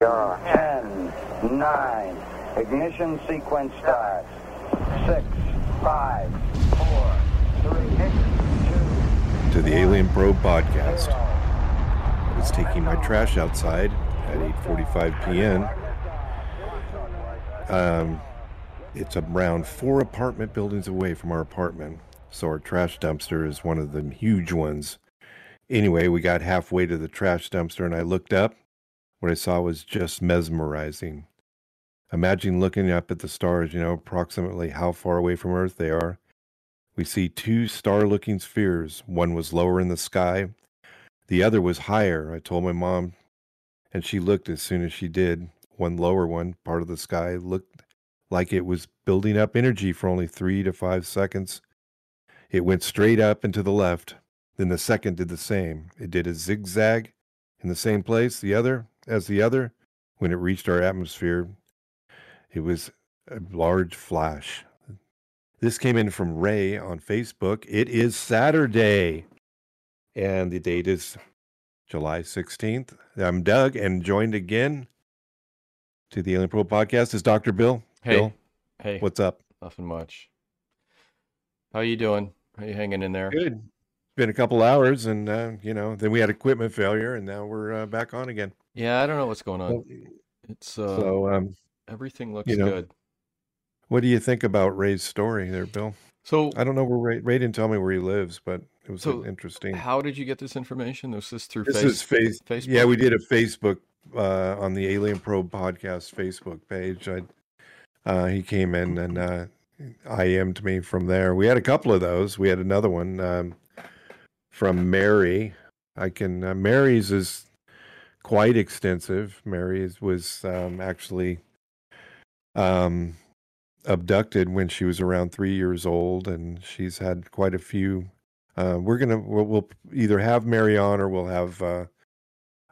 Zero, ten, nine. Ignition sequence starts. Six, five, four, three, two. to the Alien Probe podcast. I was taking my trash outside at 8:45 p.m. Um, it's around four apartment buildings away from our apartment, so our trash dumpster is one of the huge ones. Anyway, we got halfway to the trash dumpster, and I looked up. What I saw was just mesmerizing. Imagine looking up at the stars, you know, approximately how far away from Earth they are. We see two star looking spheres. One was lower in the sky, the other was higher. I told my mom, and she looked as soon as she did. One lower one, part of the sky, looked like it was building up energy for only three to five seconds. It went straight up and to the left. Then the second did the same. It did a zigzag in the same place, the other as the other. When it reached our atmosphere, it was a large flash. This came in from Ray on Facebook. It is Saturday, and the date is July 16th. I'm Doug, and joined again to the Alien Pro podcast is Dr. Bill. Hey, Bill, hey, what's up? nothing much. How are you doing? How you hanging in there? Good. It's been a couple hours, and uh, you know, then we had equipment failure, and now we're uh, back on again. Yeah, I don't know what's going on. It's uh, so, um, everything looks you know, good. what do you think about Ray's story there, Bill? So, I don't know where Ray, Ray didn't tell me where he lives, but it was So, interesting. how did you get this information? Was this through This face, is face. Facebook? Yeah, we did a Facebook uh, on the Alien Probe podcast Facebook page. I, uh, he came in and uh, IM'd me from there. We had a couple of those. We had another one um, from Mary. I can. Uh, Mary's is quite extensive. Mary was um, actually um, abducted when she was around three years old, and she's had quite a few. Uh, we're gonna we'll, we'll either have Mary on or we'll have uh,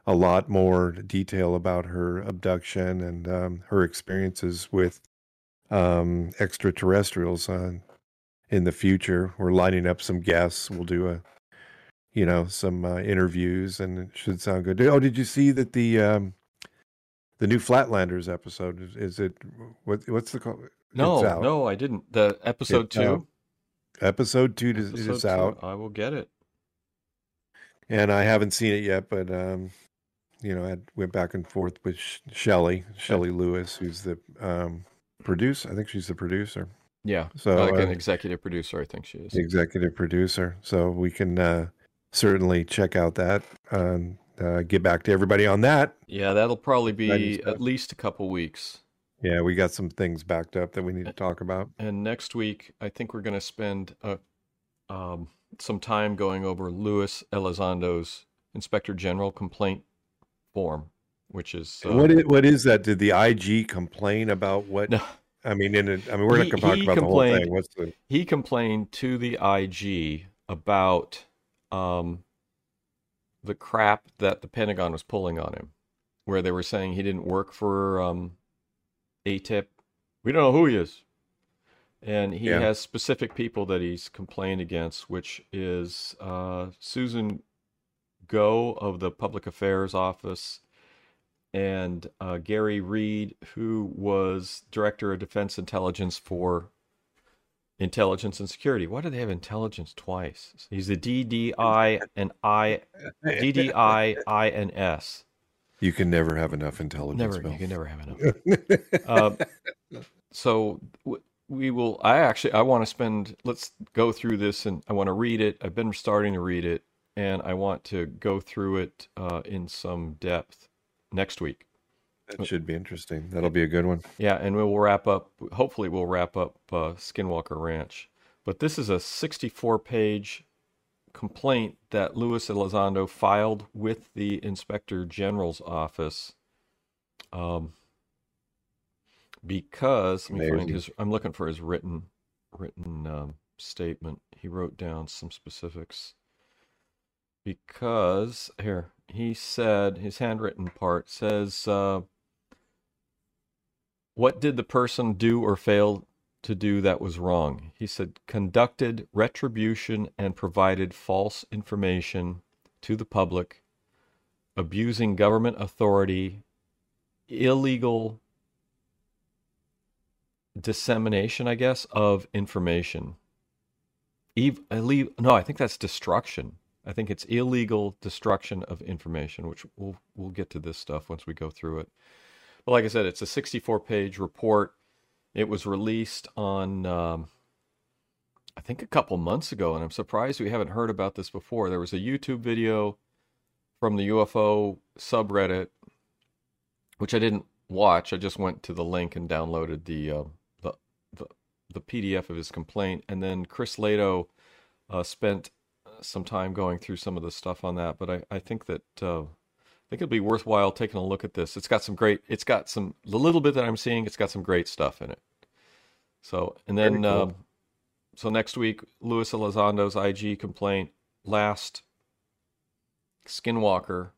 a lot more detail about her abduction and um, her experiences with um, extraterrestrials uh, in the future. We're lining up some guests. We'll do a you know some uh, interviews, and it should sound good. Oh, did you see that the um, the new Flatlanders episode is, is it what what's the call? No, no, I didn't. The episode It's two. out. Episode two is, Episode is two. out, I will get it. and I haven't seen it yet, but um, you know, I went back and forth with Sh- Shelley, Shelley Lewis, who's the um, producer. I think she's the producer, Yeah, so like an uh, executive producer, I think she is. executive producer. So we can uh, certainly check out that and uh, get back to everybody on that. Yeah, that'll probably be at least a couple weeks. Yeah, we got some things backed up that we need to talk about. And next week, I think we're going to spend uh, um, some time going over Luis Elizondo's Inspector General complaint form, which is uh, what is, what is that? Did the IG complain about what? no, I mean, in a, I mean, we're not going to talk about the whole thing. What's the? he complained to the IG about um, the crap that the Pentagon was pulling on him, where they were saying he didn't work for um, AATIP. We don't know who he is. And he Yeah. has specific people that he's complained against, which is uh, Susan Gough of the Public Affairs Office and uh, Garry Reid, who was Director of Defense Intelligence for Intelligence and Security. Why do they have intelligence twice? He's the DDI and I, DDI, I, and S. You can never have enough intelligence. Never, Bill. you can never have enough. Um, so we will. I actually, I want to spend. Let's go through this, and I want to read it. I've been starting to read it, and I want to go through it uh, in some depth next week. That should be interesting. That'll be a good one. Yeah, and we will wrap up. Hopefully, we'll wrap up uh, Skinwalker Ranch. But this is a 64-page complaint that Luis Elizondo filed with the Inspector General's office. Um, because let me find his. I'm looking for his written written um, statement. He wrote down some specifics. Because here he said his handwritten part says. Uh, what did the person do or fail to do that was wrong? He said, conducted retribution and provided false information to the public, abusing government authority illegal dissemination, I guess, of information. Eve, no, I think that's destruction. I think it's illegal destruction of information, which we'll we'll get to this stuff once we go through it. Like I said, it's a 64 page report. It was released on, um, I think, a couple months ago, and I'm surprised we haven't heard about this before. There was a YouTube video from the UFO subreddit, which I didn't watch. I just went to the link and downloaded the uh, the, the the PDF of his complaint, and then Chris Lehto uh, spent some time going through some of the stuff on that, but I, I think that uh, I think it'll be worthwhile taking a look at this. It's got some great. It's got some the little bit that I'm seeing. It's got some great stuff in it. So and then cool. um, so next week, Luis Elizondo's IG complaint. Last Skinwalker.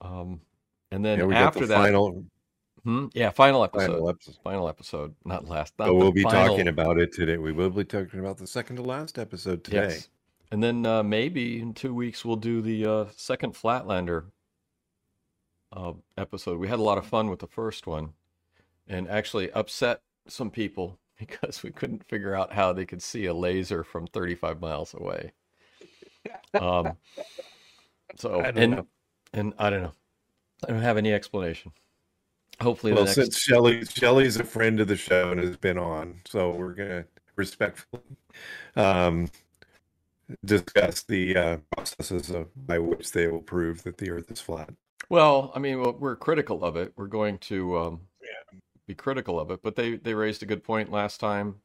Um, and then yeah, after the that, final, hmm? yeah, final episode, final episode, final episode, not last. Not so we'll be final. talking about it today. We will be talking about the second to last episode today. Yes. And then uh, maybe in two weeks we'll do the uh, second Flatlander uh, episode. We had a lot of fun with the first one, and actually upset some people because we couldn't figure out how they could see a laser from 35 miles away. Um, so and know. and I don't know. I don't have any explanation. Hopefully, well, next... since Shelly Shelly's a friend of the show and has been on, so we're gonna respectfully um, discuss the uh, processes of, by which they will prove that the Earth is flat. Well, I mean, we're critical of it. We're going to um, yeah. be critical of it, but they they raised a good point last time.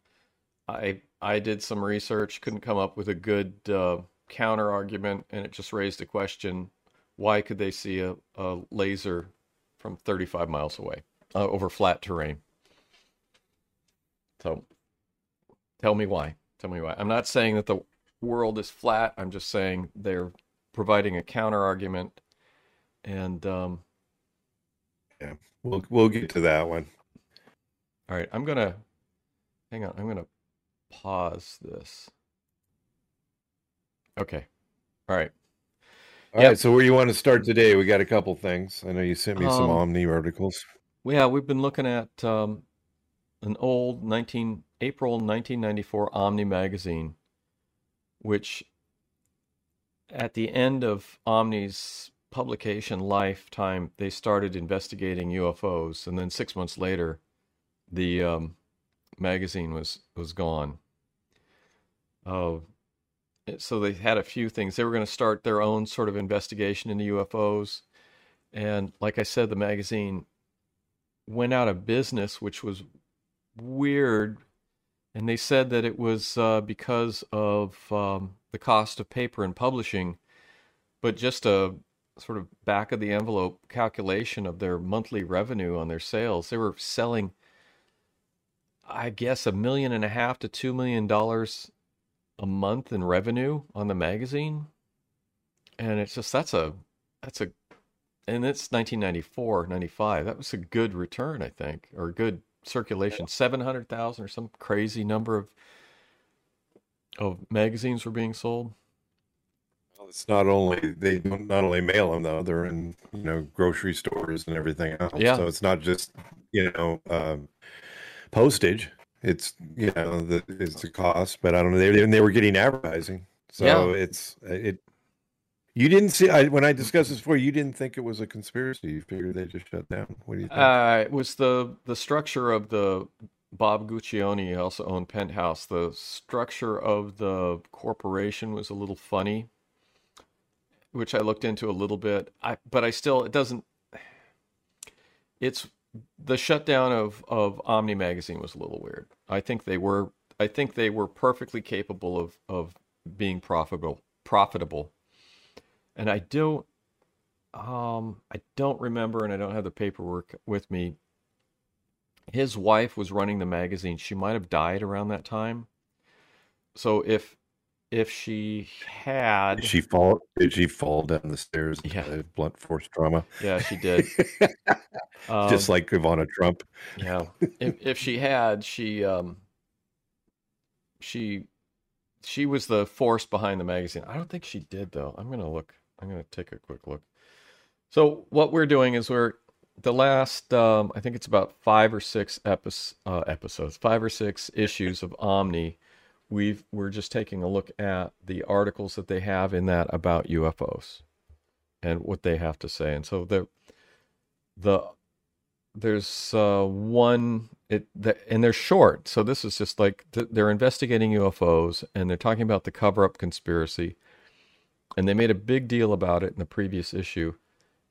I I did some research, couldn't come up with a good uh, counter argument, and it just raised a question: Why could they see a, a laser from 35 miles away uh, over flat terrain? So, tell me why. Tell me why. I'm not saying that the world is flat. I'm just saying they're providing a counter argument, and um, yeah, we'll we'll get to that one. All right, I'm gonna hang on. I'm gonna pause this. Okay. All right. All yep. right. So where you want to start today? We got a couple things. I know you sent me um, some Omni articles. Yeah, we've been looking at um, an old 19 April 1994 Omni magazine which at the end of Omni's publication lifetime, they started investigating UFOs, and then six months later, the um, magazine was was gone. Oh, so they had a few things. They were going to start their own sort of investigation into UFOs, and like I said, the magazine went out of business, which was weird and they said that it was uh, because of um, the cost of paper and publishing, but just a sort of back of the envelope calculation of their monthly revenue on their sales. They were selling, I guess, a million and a half to two million dollars a month in revenue on the magazine, and it's just that's a that's a and it's 1994 95 that was a good return i think or a good circulation. Seven hundred thousand or some crazy number of of magazines were being sold. Well, it's not only they not only mail them though; they're in you know grocery stores and everything else. Yeah. So it's not just you know um, postage. It's you know the it's a cost, but I don't know. They they were getting advertising, so yeah. it's it you didn't see I, when I discussed this before. You didn't think it was a conspiracy. You figured they just shut down. What do you think? Uh, it was the the structure of the Bob Guccione also owned Penthouse. The structure of the corporation was a little funny, which I looked into a little bit. I but I still it doesn't. It's the shutdown of of Omni magazine was a little weird. I think they were I think they were perfectly capable of of being profitable profitable and I don't um I don't remember and I don't have the paperwork with me. His wife was running the magazine. She might have died around that time. So if if she had did she fall did she fall down the stairs yeah. blunt force trauma yeah she did um, just like ivana trump yeah if, if she had she um she she was the force behind the magazine i don't think she did though i'm gonna look I'm going to take a quick look. So what we're doing is we're the last, um, I think it's about five or six epi- uh, episodes, five or six issues of Omni. We've we're just taking a look at the articles that they have in that about UFOs and what they have to say. And so the the there's uh, one it the, and they're short. So this is just like th- they're investigating UFOs and they're talking about the cover up conspiracy. And they made a big deal about it in the previous issue.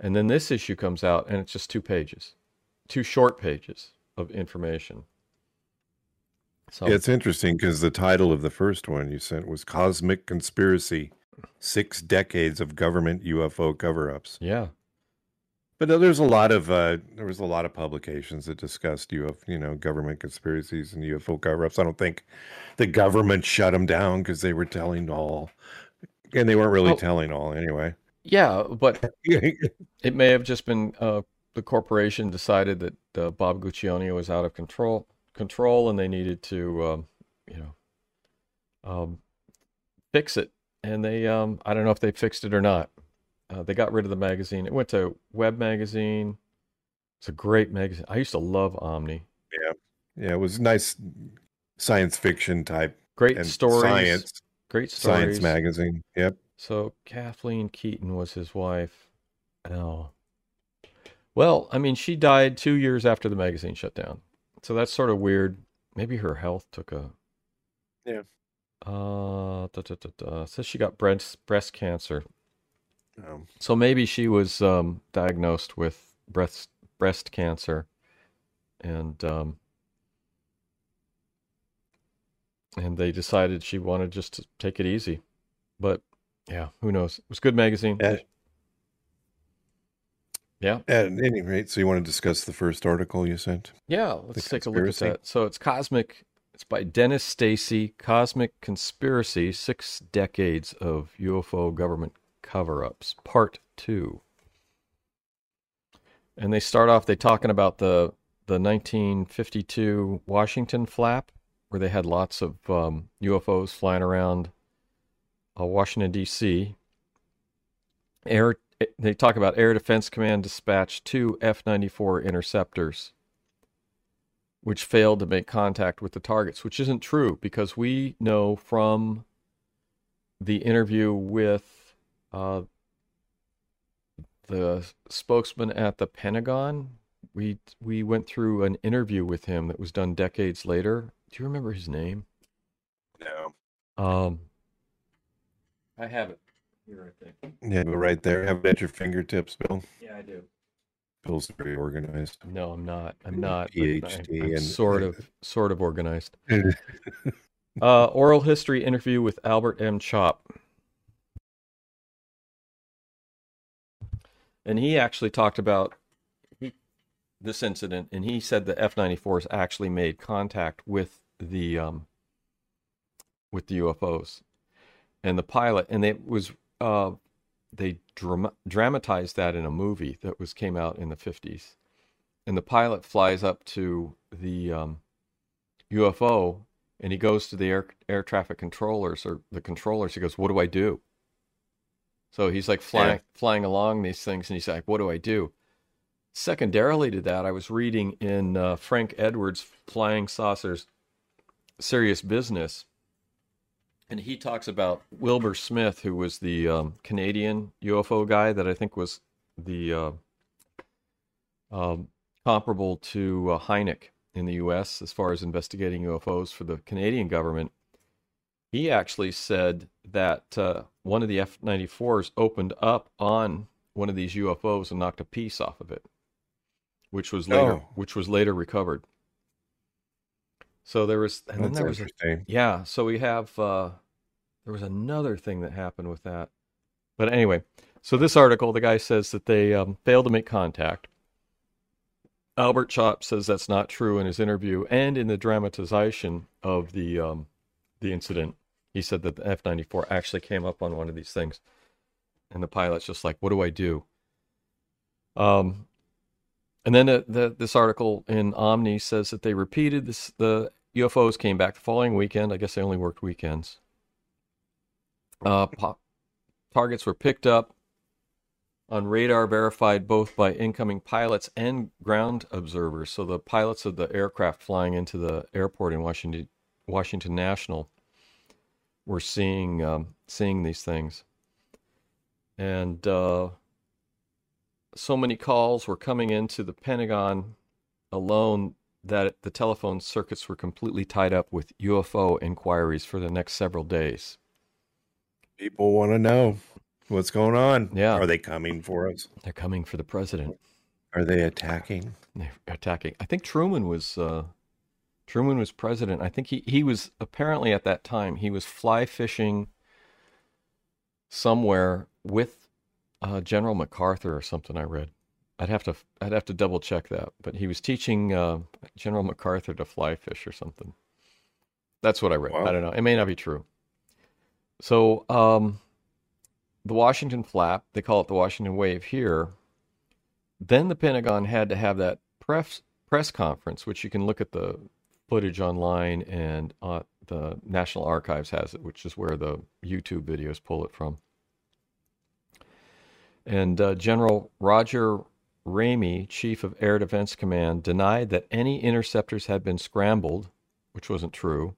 And then this issue comes out and it's just two pages, two short pages of information. So yeah, it's interesting because the title of the first one you sent was Cosmic Conspiracy Six Decades of Government UFO Cover Ups. Yeah. But there's a lot of uh, there was a lot of publications that discussed UFO, you know, government conspiracies and UFO cover-ups. I don't think the government shut them down because they were telling all, and they weren't really telling all anyway. Yeah, but it may have just been uh, the corporation decided that uh, Bob Guccione was out of control, control, and they needed to, um, you know, um, fix it. And they, um, I don't know if they fixed it or not. Uh, they got rid of the magazine. It went to Web Magazine. It's a great magazine. I used to love Omni. Yeah, yeah, it was nice science fiction type. Great stories. Science. Great stories. Science magazine. Yep. So Kathleen Keaton was his wife. Oh. Well, I mean, she died two years after the magazine shut down. So that's sort of weird. Maybe her health took a. Yeah. Uh, da, da, da, da. says she got breast breast cancer. Um, so maybe she was um, diagnosed with breast breast cancer, and um, and they decided she wanted just to take it easy. But yeah, who knows? It was good magazine. At, yeah. At any rate, so you want to discuss the first article you sent? Yeah, let's take a look at that. So it's Cosmic. It's by Dennis Stacy. Cosmic Conspiracy: Six Decades of UFO Government Cover-ups, Part Two. And they start off. They talking about the the 1952 Washington flap, where they had lots of um, UFOs flying around uh, Washington, D.C. Air, they talk about Air Defense Command dispatched two F 94 interceptors, which failed to make contact with the targets, which isn't true because we know from the interview with uh, the spokesman at the Pentagon. We we went through an interview with him that was done decades later. Do you remember his name? No. Um, I have it here, I think. Yeah, but right there. Have it at your fingertips, Bill. Yeah, I do. Bill's very organized. No, I'm not. I'm not. PhD I'm, I'm and sort of sort of organized. uh, oral history interview with Albert M. Chop. And he actually talked about this incident, and he said the F-94s actually made contact with the um, with the UFOs and the pilot, and it was uh, they dram- dramatized that in a movie that was came out in the fifties, and the pilot flies up to the um, UFO and he goes to the air air traffic controllers or the controllers. He goes, "What do I do?" So he's like flying yeah. flying along these things, and he's like, "What do I do?" Secondarily to that, I was reading in uh, Frank Edwards' Flying Saucers Serious Business and he talks about Wilbert Smith, who was the um, Canadian UFO guy that I think was the uh, um, comparable to uh, Hynek in the U.S. as far as investigating UFOs for the Canadian government. He actually said that uh, one of the F-94s opened up on one of these UFOs and knocked a piece off of it, which was later oh. which was later recovered. So there was, and That's then there was, a, yeah. So we have, uh, there was another thing that happened with that. But anyway, so this article, the guy says that they um, failed to make contact. Albert Chop says that's not true in his interview and in the dramatization of the um, the incident. He said that the F ninety four actually came up on one of these things, and the pilot's just like, "What do I do?" Um, and then the, the, this article in Omni says that they repeated this. The UFOs came back the following weekend. I guess they only worked weekends. Uh, targets were picked up on radar verified both by incoming pilots and ground observers. So the pilots of the aircraft flying into the airport in Washington, Washington National, were seeing um, seeing these things, and uh, so many calls were coming into the Pentagon alone that the telephone circuits were completely tied up with UFO inquiries for the next several days. People want to know what's going on. Yeah. Are they coming for us? They're coming for the president. Are they attacking? They're attacking. I think Truman was uh, Truman was president. I think he, he was apparently at that time he was fly fishing somewhere with uh, General MacArthur or something. I read. I'd have to I'd have to double check that, but he was teaching uh, General MacArthur to fly fish or something. That's what I read. Wow. I don't know. It may not be true. So um, the Washington flap, they call it the Washington wave here. Then the Pentagon had to have that press press conference, which you can look at the footage online, and uh, the National Archives has it, which is where the YouTube videos pull it from. And uh, General Roger Ramey, Chief of Air Defense Command, denied that any interceptors had been scrambled, which wasn't true,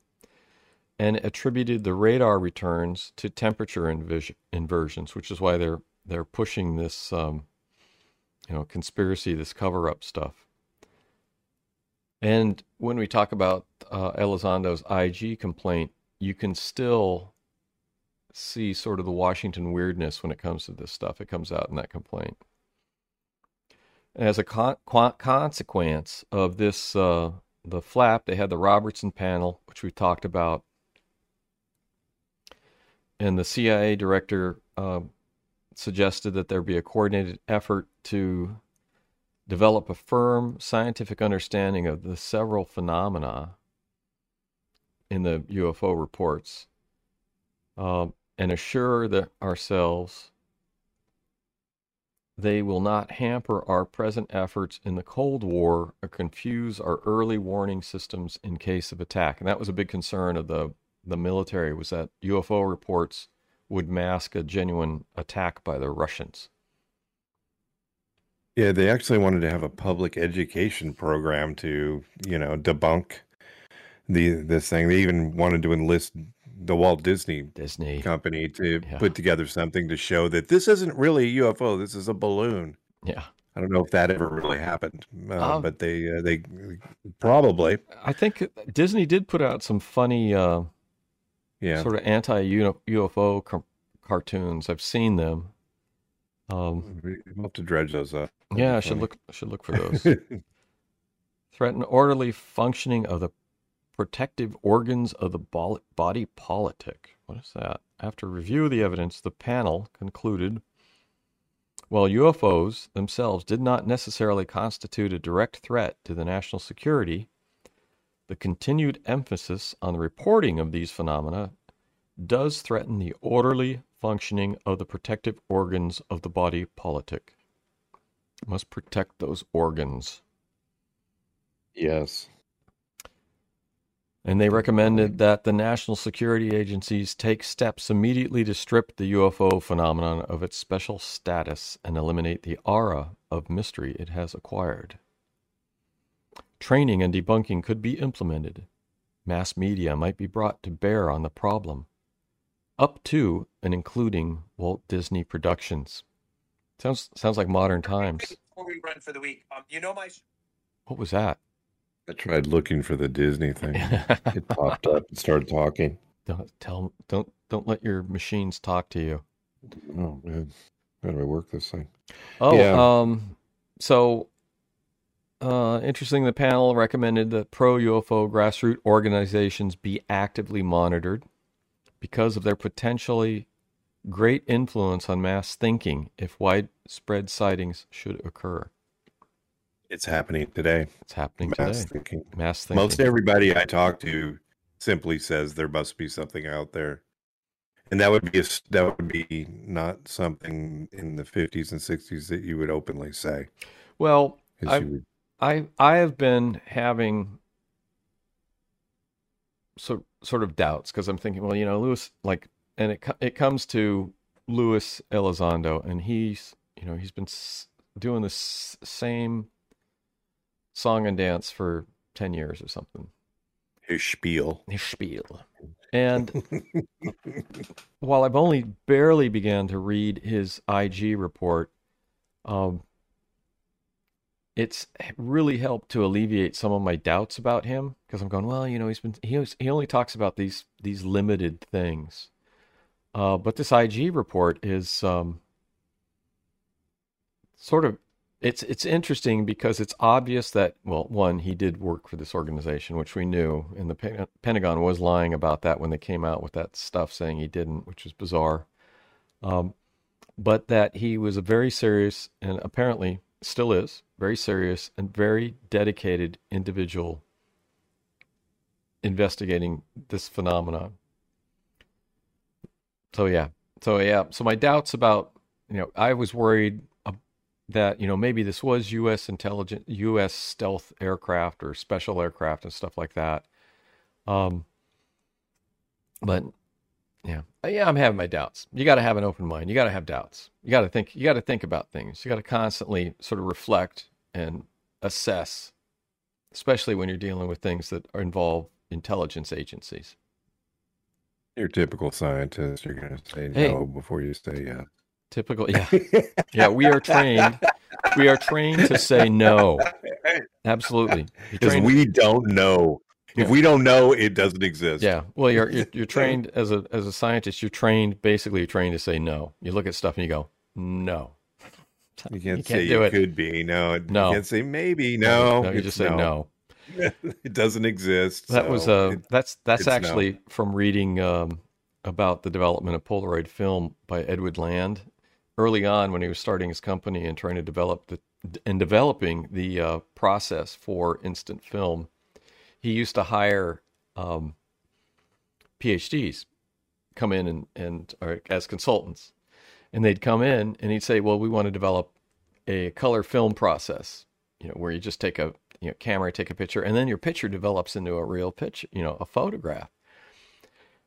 and attributed the radar returns to temperature inversions, which is why they're they're pushing this, um, you know, conspiracy, this cover-up stuff. And when we talk about uh, Elizondo's IG complaint, you can still see sort of the Washington weirdness when it comes to this stuff. It comes out in that complaint. As a con- con- consequence of this, uh, the flap, they had the Robertson panel, which we talked about, and the CIA director uh, suggested that there be a coordinated effort to develop a firm scientific understanding of the several phenomena in the UFO reports uh, and assure the, ourselves they will not hamper our present efforts in the Cold War or confuse our early warning systems in case of attack. And that was a big concern of the, the military was that UFO reports would mask a genuine attack by the Russians. Yeah, they actually wanted to have a public education program to, you know, debunk the this thing. They even wanted to enlist the Walt Disney Disney. company to Yeah. put together something to show that this isn't really a UFO. This is a balloon. Yeah. I don't know if that ever really happened, uh, Um, but they uh, they probably I think Disney did put out some funny uh, yeah. sort of anti UFO car- cartoons. I've seen them. Um, We'll have to dredge those up. That'd yeah, I should look should look for those. Threaten orderly functioning of the protective organs of the body politic. What is that? After review of the evidence, the panel concluded while UFOs themselves did not necessarily constitute a direct threat to the national security, the continued emphasis on the reporting of these phenomena does threaten the orderly functioning of the protective organs of the body politic. Must protect those organs. yes. And they recommended that the national security agencies take steps immediately to strip the UFO phenomenon of its special status and eliminate the aura of mystery it has acquired. Training and debunking could be implemented. Mass media might be brought to bear on the problem, up to and including Walt Disney Productions. Sounds sounds like modern times. Before we run for the week, um, you know my What was that? I tried looking for the Disney thing. It popped up and started talking. don't tell don't don't let your machines talk to you. Oh man, how do I work this thing? Oh, Yeah. um, so uh, interesting. The panel recommended that pro UFO grassroots organizations be actively monitored because of their potentially great influence on mass thinking if widespread sightings should occur. It's happening today. It's happening Mass today. thinking. Mass thinking. Most everybody I talk to simply says there must be something out there, and that would be a, that would be not something in the fifties and sixties that you would openly say. Well, I- would- I I have been having so sort of doubts because I'm thinking, well, you know, Lewis, like, and it it comes to Louis Elizondo, and he's you know, he's been doing the same song and dance for 10 years or something. His spiel. His spiel. And while I've only barely began to read his IG report, um, it's really helped to alleviate some of my doubts about him because I'm going, well, you know, he's been he was, he only talks about these these limited things, uh, but this IG report is um, sort of it's it's interesting because it's obvious that well, one he did work for this organization, which we knew, and the Pentagon was lying about that when they came out with that stuff saying he didn't, which was bizarre. Um, but that he was a very serious and apparently still is very serious and very dedicated individual investigating this phenomenon. So yeah, so yeah, so my doubts about you know I was worried that you know maybe this was U.S. intelligent U.S. stealth aircraft or special aircraft and stuff like that. Um, but yeah, uh, yeah, I'm having my doubts. You got to have an open mind. You got to have doubts. You got to think. You got to think about things. You got to constantly sort of reflect and assess, especially when you're dealing with things that involve intelligence agencies. Your typical scientist, you're going to say hey, no before you say yes. Typical, yeah, yeah. We are trained. We are trained to say no. Absolutely, because we don't know. If yeah. we don't know, it doesn't exist. Yeah. Well, you're, you're you're trained as a as a scientist. You're trained basically. You're trained to say no. You look at stuff and you go no. You can't, you can't say do it. could be no. No. You can't say maybe no. no you just say no. no. it doesn't exist. That so was uh it, that's that's actually no. from reading um, about the development of Polaroid film by Edward Land early on when he was starting his company and trying to develop the and developing the uh, process for instant film, he used to hire um, PhDs come in and and or as consultants, and they'd come in and he'd say, "Well, we want to develop a color film process, you know, where you just take a you know camera, take a picture, and then your picture develops into a real picture, you know, a photograph."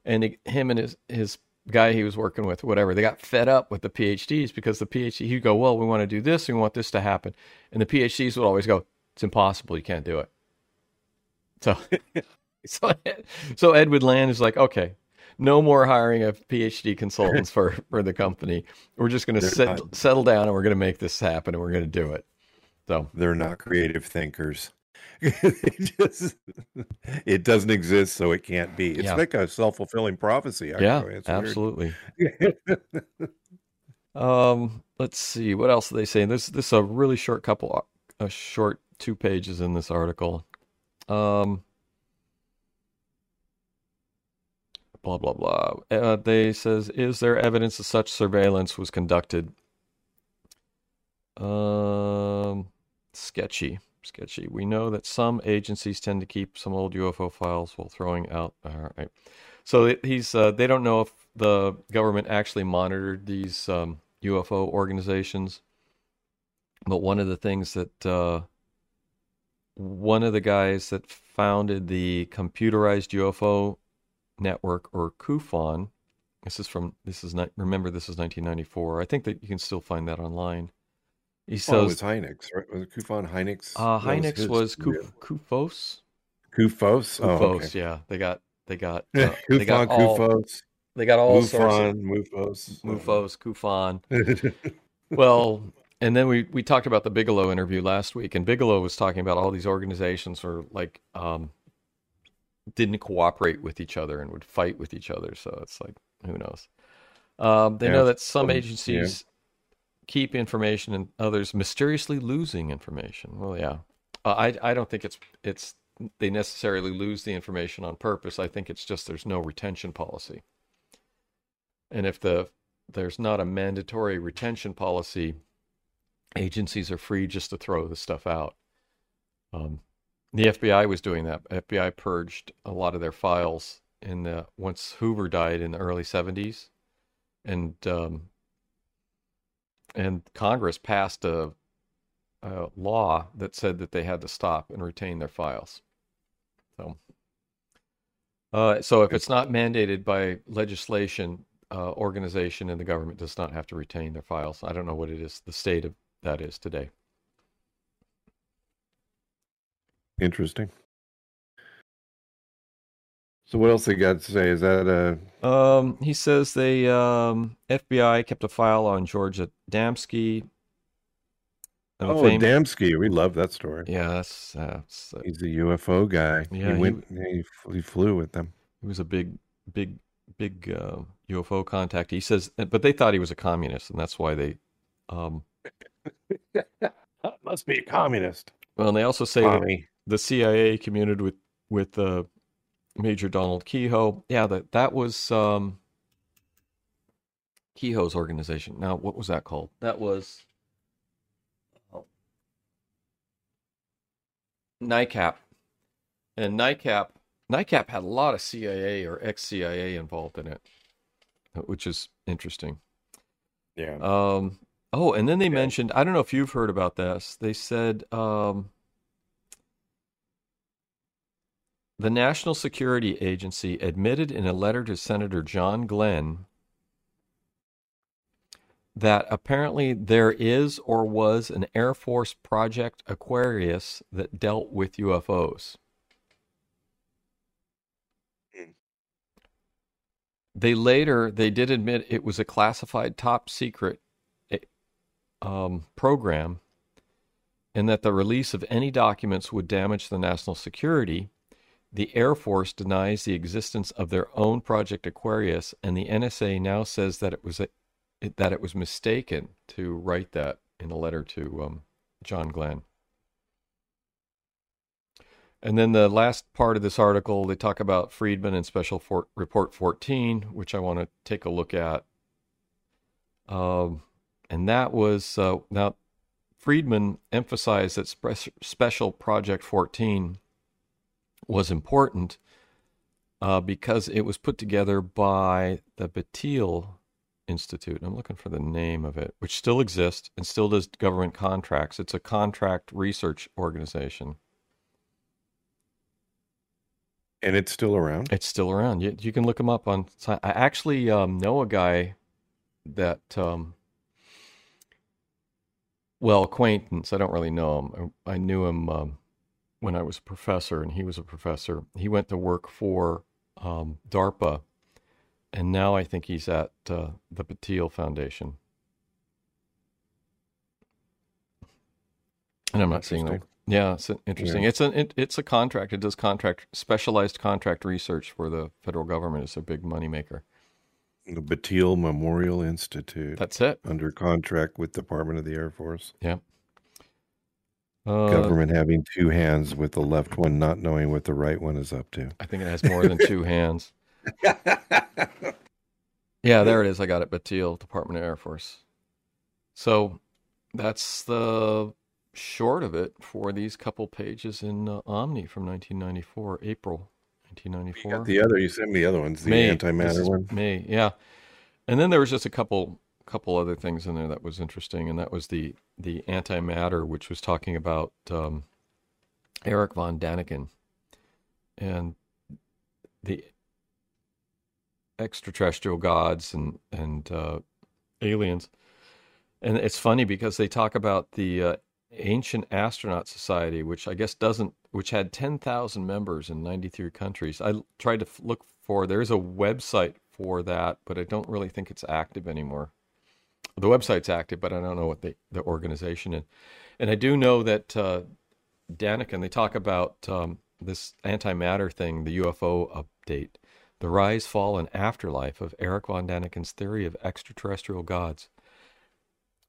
And him and his his guy he was working with, whatever, they got fed up with the PhDs because the PhD, he'd go, well, we want to do this, we want this to happen. And the PhDs would always go, it's impossible, you can't do it. So, so, so Edwin Land is like, okay, no more hiring of PhD consultants for, for the company. We're just going to set, settle down and we're going to make this happen and we're going to do it. So they're not creative thinkers. it just it doesn't exist, so it can't be. It's yeah. like a self fulfilling prophecy. Actually. Yeah, absolutely. um, let's see what else are they saying. This this is a really short couple, a short two pages in this article. Um, blah blah blah. Uh, they says, is there evidence that such surveillance was conducted? Um, sketchy sketchy. We know that some agencies tend to keep some old UFO files while throwing out. All right. So he's uh, they don't know if the government actually monitored these um, UFO organizations, but one of the things that uh, one of the guys that founded the computerized UFO network or CUFON. This is from this is not remember this is 1994. I think that you can still find that online. He says well, it was Hynek's, right? Was it CUFON Hynek's? Uh, Hynek's was, was Kuf, CUFOS. CUFOS. Oh, Okay. Yeah, they got they got uh, CUFON, they got all, CUFOS. They got all MUFON, Mufos, Mufos, CUFON. well, and then we we talked about the Bigelow interview last week, and Bigelow was talking about all these organizations were like um, didn't cooperate with each other and would fight with each other. So it's like who knows. Um, they yeah, know that some agencies keep information and others mysteriously losing information. Well, yeah, uh, I I don't think it's it's they necessarily lose the information on purpose. I think it's just there's no retention policy, and if the there's not a mandatory retention policy, agencies are free just to throw the stuff out. Um, the FBI was doing that. FBI purged a lot of their files in the once Hoover died in the early 70s, and um, and Congress passed a, a, law that said that they had to stop and retain their files. So, uh, so if it's not mandated by legislation, uh, organization and the government does not have to retain their files. I don't know what it is, the state of that is today. Interesting. So what else they got to say? Is that uh Um, he says the um, FBI kept a file on George Adamski. Oh, fam- Adamski. We love that story. Yeah, that's, that's uh, He's a UFO guy. Yeah, he he- went he, he flew with them. he was a big, big, big uh, UFO contact. He says, but they thought he was a communist, and that's why they. Um, Must be a communist. well, and they also say that the CIA communicated with with uh, Major Donald Keyhoe. Yeah, that that was um, Keyhoe's organization. Now, what was that called? That was oh, NICAP, and NICAP NICAP had a lot of CIA or ex CIA involved in it, which is interesting. Yeah. Um, oh, and then they Yeah. mentioned, I don't know if you've heard about this. They said um, the National Security Agency admitted in a letter to Senator John Glenn that apparently there is or was an Air Force Project Aquarius that dealt with UFOs. They later they did admit it was a classified top secret eh, um, program, and that the release of any documents would damage the national security. The Air Force denies the existence of their own Project Aquarius, and the NSA now says that it was a, it, that it was mistaken to write that in a letter to um, John Glenn. And then the last part of this article, they talk about Friedman and Special For- Report 14, which I want to take a look at. Um, and that was uh, now Friedman emphasized that spe- Special Project 14 was important uh, because it was put together by the Battelle Institute. I'm looking for the name of it, which still exists and still does government contracts. It's a contract research organization. and it's still around. It's still around. You, you can look them up on. I actually um, know a guy that, um, well, acquaintance. I don't really know him. I, I knew him um, when I was a professor, and he was a professor. He went to work for um, DARPA, and now I think he's at uh, the Battelle Foundation. And I'm not seeing them. Interesting. Yeah, it's interesting. Yeah. It's an it, it's a contract. It does contract specialized contract research for the federal government. It's a big moneymaker. The Battelle Memorial Institute That's it. under contract with Department of the Air Force. Yeah. Uh, Government having two hands with the left one not knowing what the right one is up to. I think it has more than two hands. Yeah, there it is. I got it. Battelle, Department of Air Force. So that's the short of it for these couple pages in uh, Omni from 1994, April You 1994. got the other. You sent me the other ones. The May. Antimatter one. May, yeah. And then there was just a couple couple other things in there that was interesting, and that was the the antimatter, which was talking about um, Eric von Daniken and the extraterrestrial gods and and uh, aliens. And it's funny because they talk about the uh, Ancient Astronaut Society, which I guess doesn't, which had 10,000 members in 93 countries. I tried to look for, there's a website for that, but I don't really think it's active anymore. The website's active, but I don't know what the, the organization is. And I do know that uh, Daniken, they talk about um, this antimatter thing, the UFO update, the rise, fall, and afterlife of Eric von Daniken's theory of extraterrestrial gods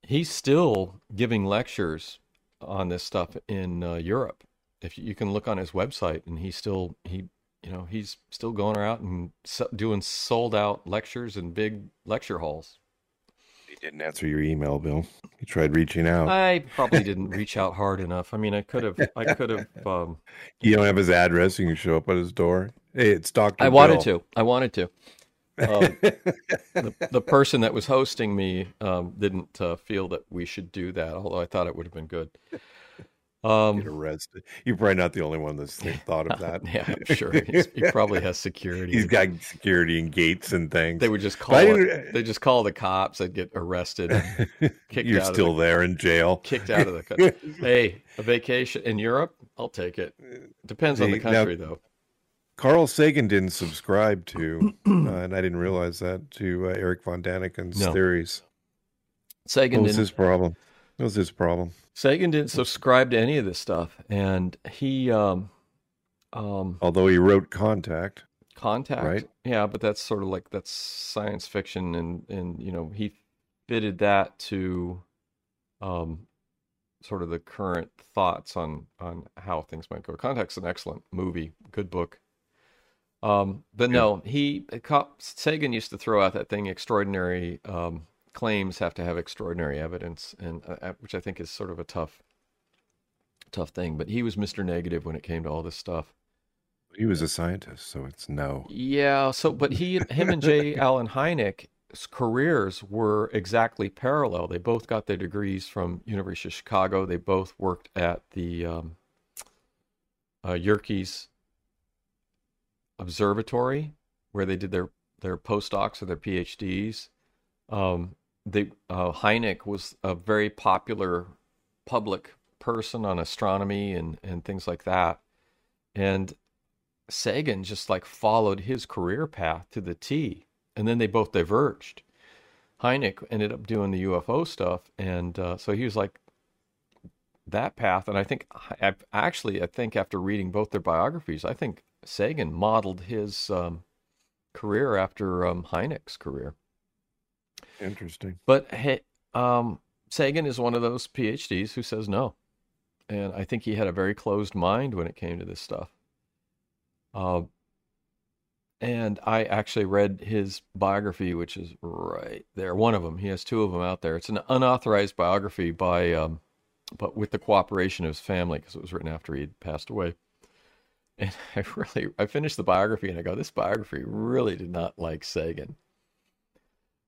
he's still giving lectures on this stuff in uh, Europe. If you, you can look on his website, and he's still he you know he's still going out and doing sold out lectures in big lecture halls. Didn't answer your email, Bill. He tried reaching out. I probably didn't reach out hard enough. I mean, I could have I could have. Um, you don't have his address. You can show up at his door. Hey, it's Doctor. I wanted to. I wanted to. Um, the, the person that was hosting me um, didn't uh, feel that we should do that, although I thought it would have been good. Um, Get arrested. You're probably not the only one that's thought of that. yeah, I'm sure He's, he probably has security. He's got security and gates and things. They would just call. It, they just call the cops. They'd get arrested. kicked You're out still the- there in jail. Kicked out of the country. hey, a vacation in Europe? I'll take it. Depends on the Hey, now- country, though. Carl Sagan didn't subscribe to, uh, and I didn't realize that, to uh, Eric von Daniken's No. theories. Sagan What was didn't. his problem? What was his problem? Sagan didn't subscribe to any of this stuff, and he um, um, Although he wrote Contact. contact Right. yeah but that's sort of like that's science fiction and and you know he fitted that to um sort of the current thoughts on on how things might go contact's an excellent movie good book um but no he sagan used to throw out that thing extraordinary um claims have to have extraordinary evidence and uh, which i think is sort of a tough tough thing but he was mr negative when it came to all this stuff He was a scientist, so it's no. yeah. So, but he, him, and Jay Allen Hynek's careers were exactly parallel. They both got their degrees from University of Chicago. They both worked at the um, uh, Yerkes Observatory, where they did their their postdocs or their PhDs. Um, they uh, Hynek was a very popular public person on astronomy and and things like that, and Sagan just like followed his career path to the T, and then they both diverged. Hynek ended up doing the UFO stuff, and uh, so he was like that path. And I think, I, actually, I think after reading both their biographies, I think Sagan modeled his um, career after um, Hynek's career. Interesting. But hey, um, Sagan is one of those PhDs who says no, and I think he had a very closed mind when it came to this stuff. Uh, and I actually read his biography, which is right there. One of them. He has two of them out there. It's an unauthorized biography by, um, but with the cooperation of his family, because it was written after he had passed away. And I really, I finished the biography, and I go, this biography really did not like Sagan.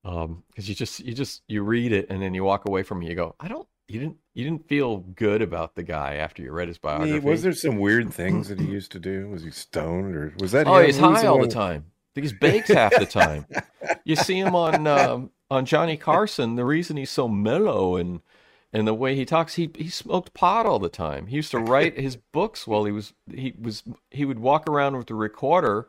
Um, because you just, you just, you read it, and then you walk away from it. You go, I don't, you didn't, you didn't feel good about the guy after you read his biography. He- was there some weird things that he used to do? Was he stoned or was that? Oh, him? he's high all the time. He's baked half the time. You see him on um, on Johnny Carson. The reason he's so mellow and and the way he talks, he he smoked pot all the time. He used to write his books while he was he was he would walk around with the recorder,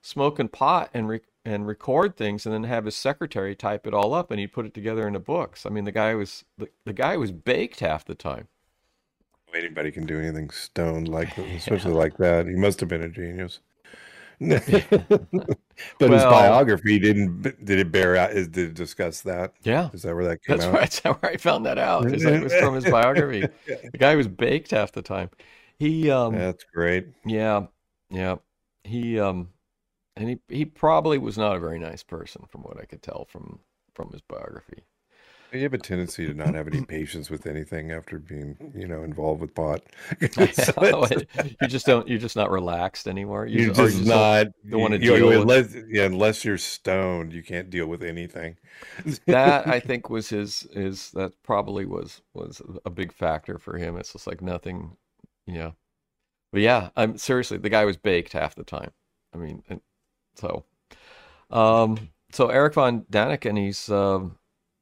smoking pot and re, and record things, and then have his secretary type it all up, and he'd put it together in into books. I mean, the guy was the, the guy was baked half the time. Anybody can do anything stoned like, especially like that. He must have been a genius. but his biography didn't. Did it bear out? Is did it discuss that? Yeah, Is that where that came That's out? right. That's where I found that out. That it was from his biography. The guy was baked half the time. He, um, That's great. yeah, yeah, he, um, and he he probably was not a very nice person, from what I could tell from from his biography. You have a tendency to not have any patience with anything after being, you know, involved with pot. So you just don't. You're just not relaxed anymore. You you're just don't- not. don't wanna you- deal with- unless, yeah, unless you're stoned, you can't deal with anything. that I think was his his that probably was was a big factor for him. It's just like nothing, yeah. But yeah, I'm seriously the guy was baked half the time. I mean, and so, um, so Eric von Daniken, he's um,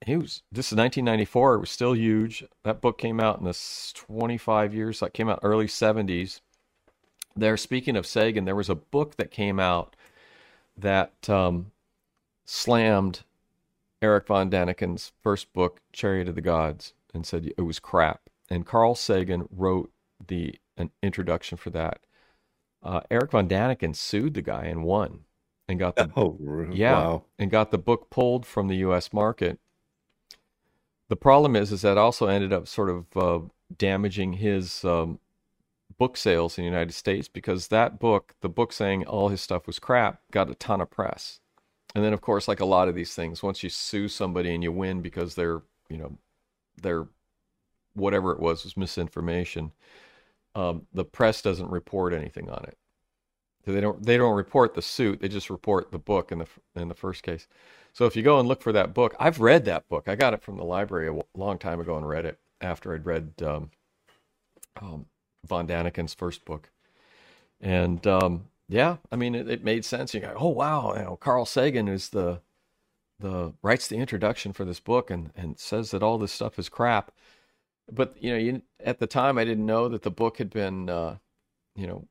he was this is 1994. It was still huge. That book came out in the 25 years. That came out early 70s. There, speaking of Sagan, there was a book that came out that um, slammed Eric von Daniken's first book, Chariot of the Gods, and said it was crap. And Carl Sagan wrote the an introduction for that. Uh, Eric von Daniken sued the guy and won, and got the Oh, yeah, wow. and got the book pulled from the U.S. market. The problem is, is that also ended up sort of uh, damaging his um, book sales in the United States because that book, the book saying all his stuff was crap, got a ton of press. And then, of course, like a lot of these things, once you sue somebody and you win because they're, you know, they're whatever it was was misinformation, um, the press doesn't report anything on it. They don't they don't report the suit; they just report the book in the in the first case. So if you go and look for that book, I've read that book. I got it from the library a long time ago and read it after I'd read um, um, von Daniken's first book, and um, yeah, I mean it, it, made sense. You go, oh wow, you know, Carl Sagan is the the writes the introduction for this book and and says that all this stuff is crap. But you know, you, at the time, I didn't know that the book had been, uh, you know,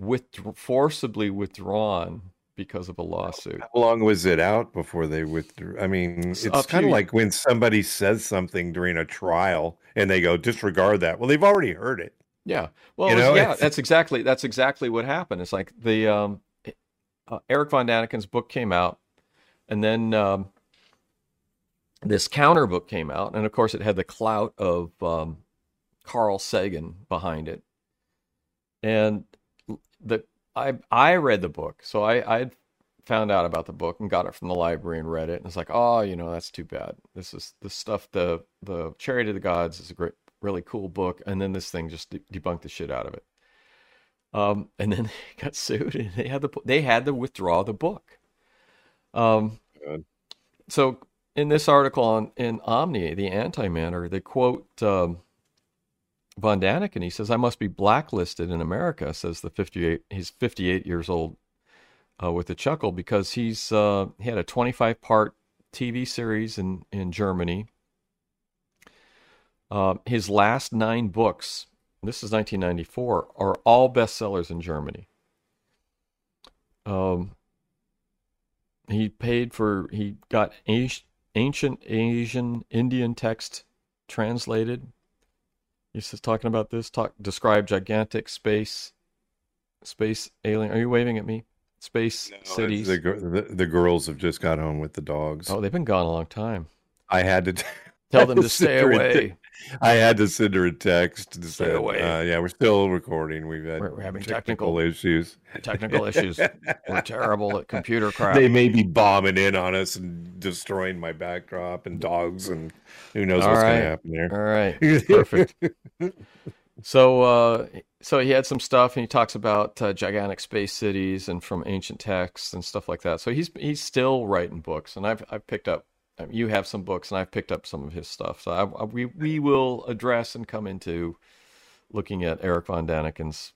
with forcibly withdrawn because of a lawsuit. How long was it out before they withdrew? I mean, it's kind of like when somebody says something during a trial and they go disregard that. Well, they've already heard it. Yeah. Well, was, yeah, that's exactly that's exactly what happened. It's like the um, uh, Eric von Daniken's book came out, and then um, this counter book came out, and of course, it had the clout of um, Carl Sagan behind it, and the I I read the book, so I I found out about the book and got it from the library and read it, and it's like, oh, you know, that's too bad. This is the stuff. The the Chariot of the Gods is a great, really cool book, and then this thing just de- debunked the shit out of it. Um, and then they got sued, and they had the they had to withdraw the book. Um, so in this article on in Omni, the antimatter, they quote um, von Daniken. He says, "I must be blacklisted in America." Says the fifty-eight. He's fifty-eight years old, uh, with a chuckle because he's uh, he had a twenty-five part TV series in in Germany. Uh, his last nine books, this is 1994, are all bestsellers in Germany. Um, he paid for he got ancient Asian Indian text translated. He's just talking about this. Talk describe gigantic space, space alien. Are you waving at me? Space no, cities. The, the, the girls have just got home with the dogs. Oh, they've been gone a long time. I had to. T- Tell them to stay away. I had to send her a text to stay away. Uh, yeah, we're still recording. We've had we're, we're having technical, technical, issues. Technical issues. We're terrible at computer crap. They may be bombing in on us and destroying my backdrop and dogs and who knows All what's right. going to happen there. All right, perfect. so, uh, so he had some stuff, and he talks about uh, gigantic space cities and from ancient texts and stuff like that. So he's he's still writing books, and I've I've picked up you have some books, and I've picked up some of his stuff. So I, I, we we will address and come into looking at Eric von Daniken's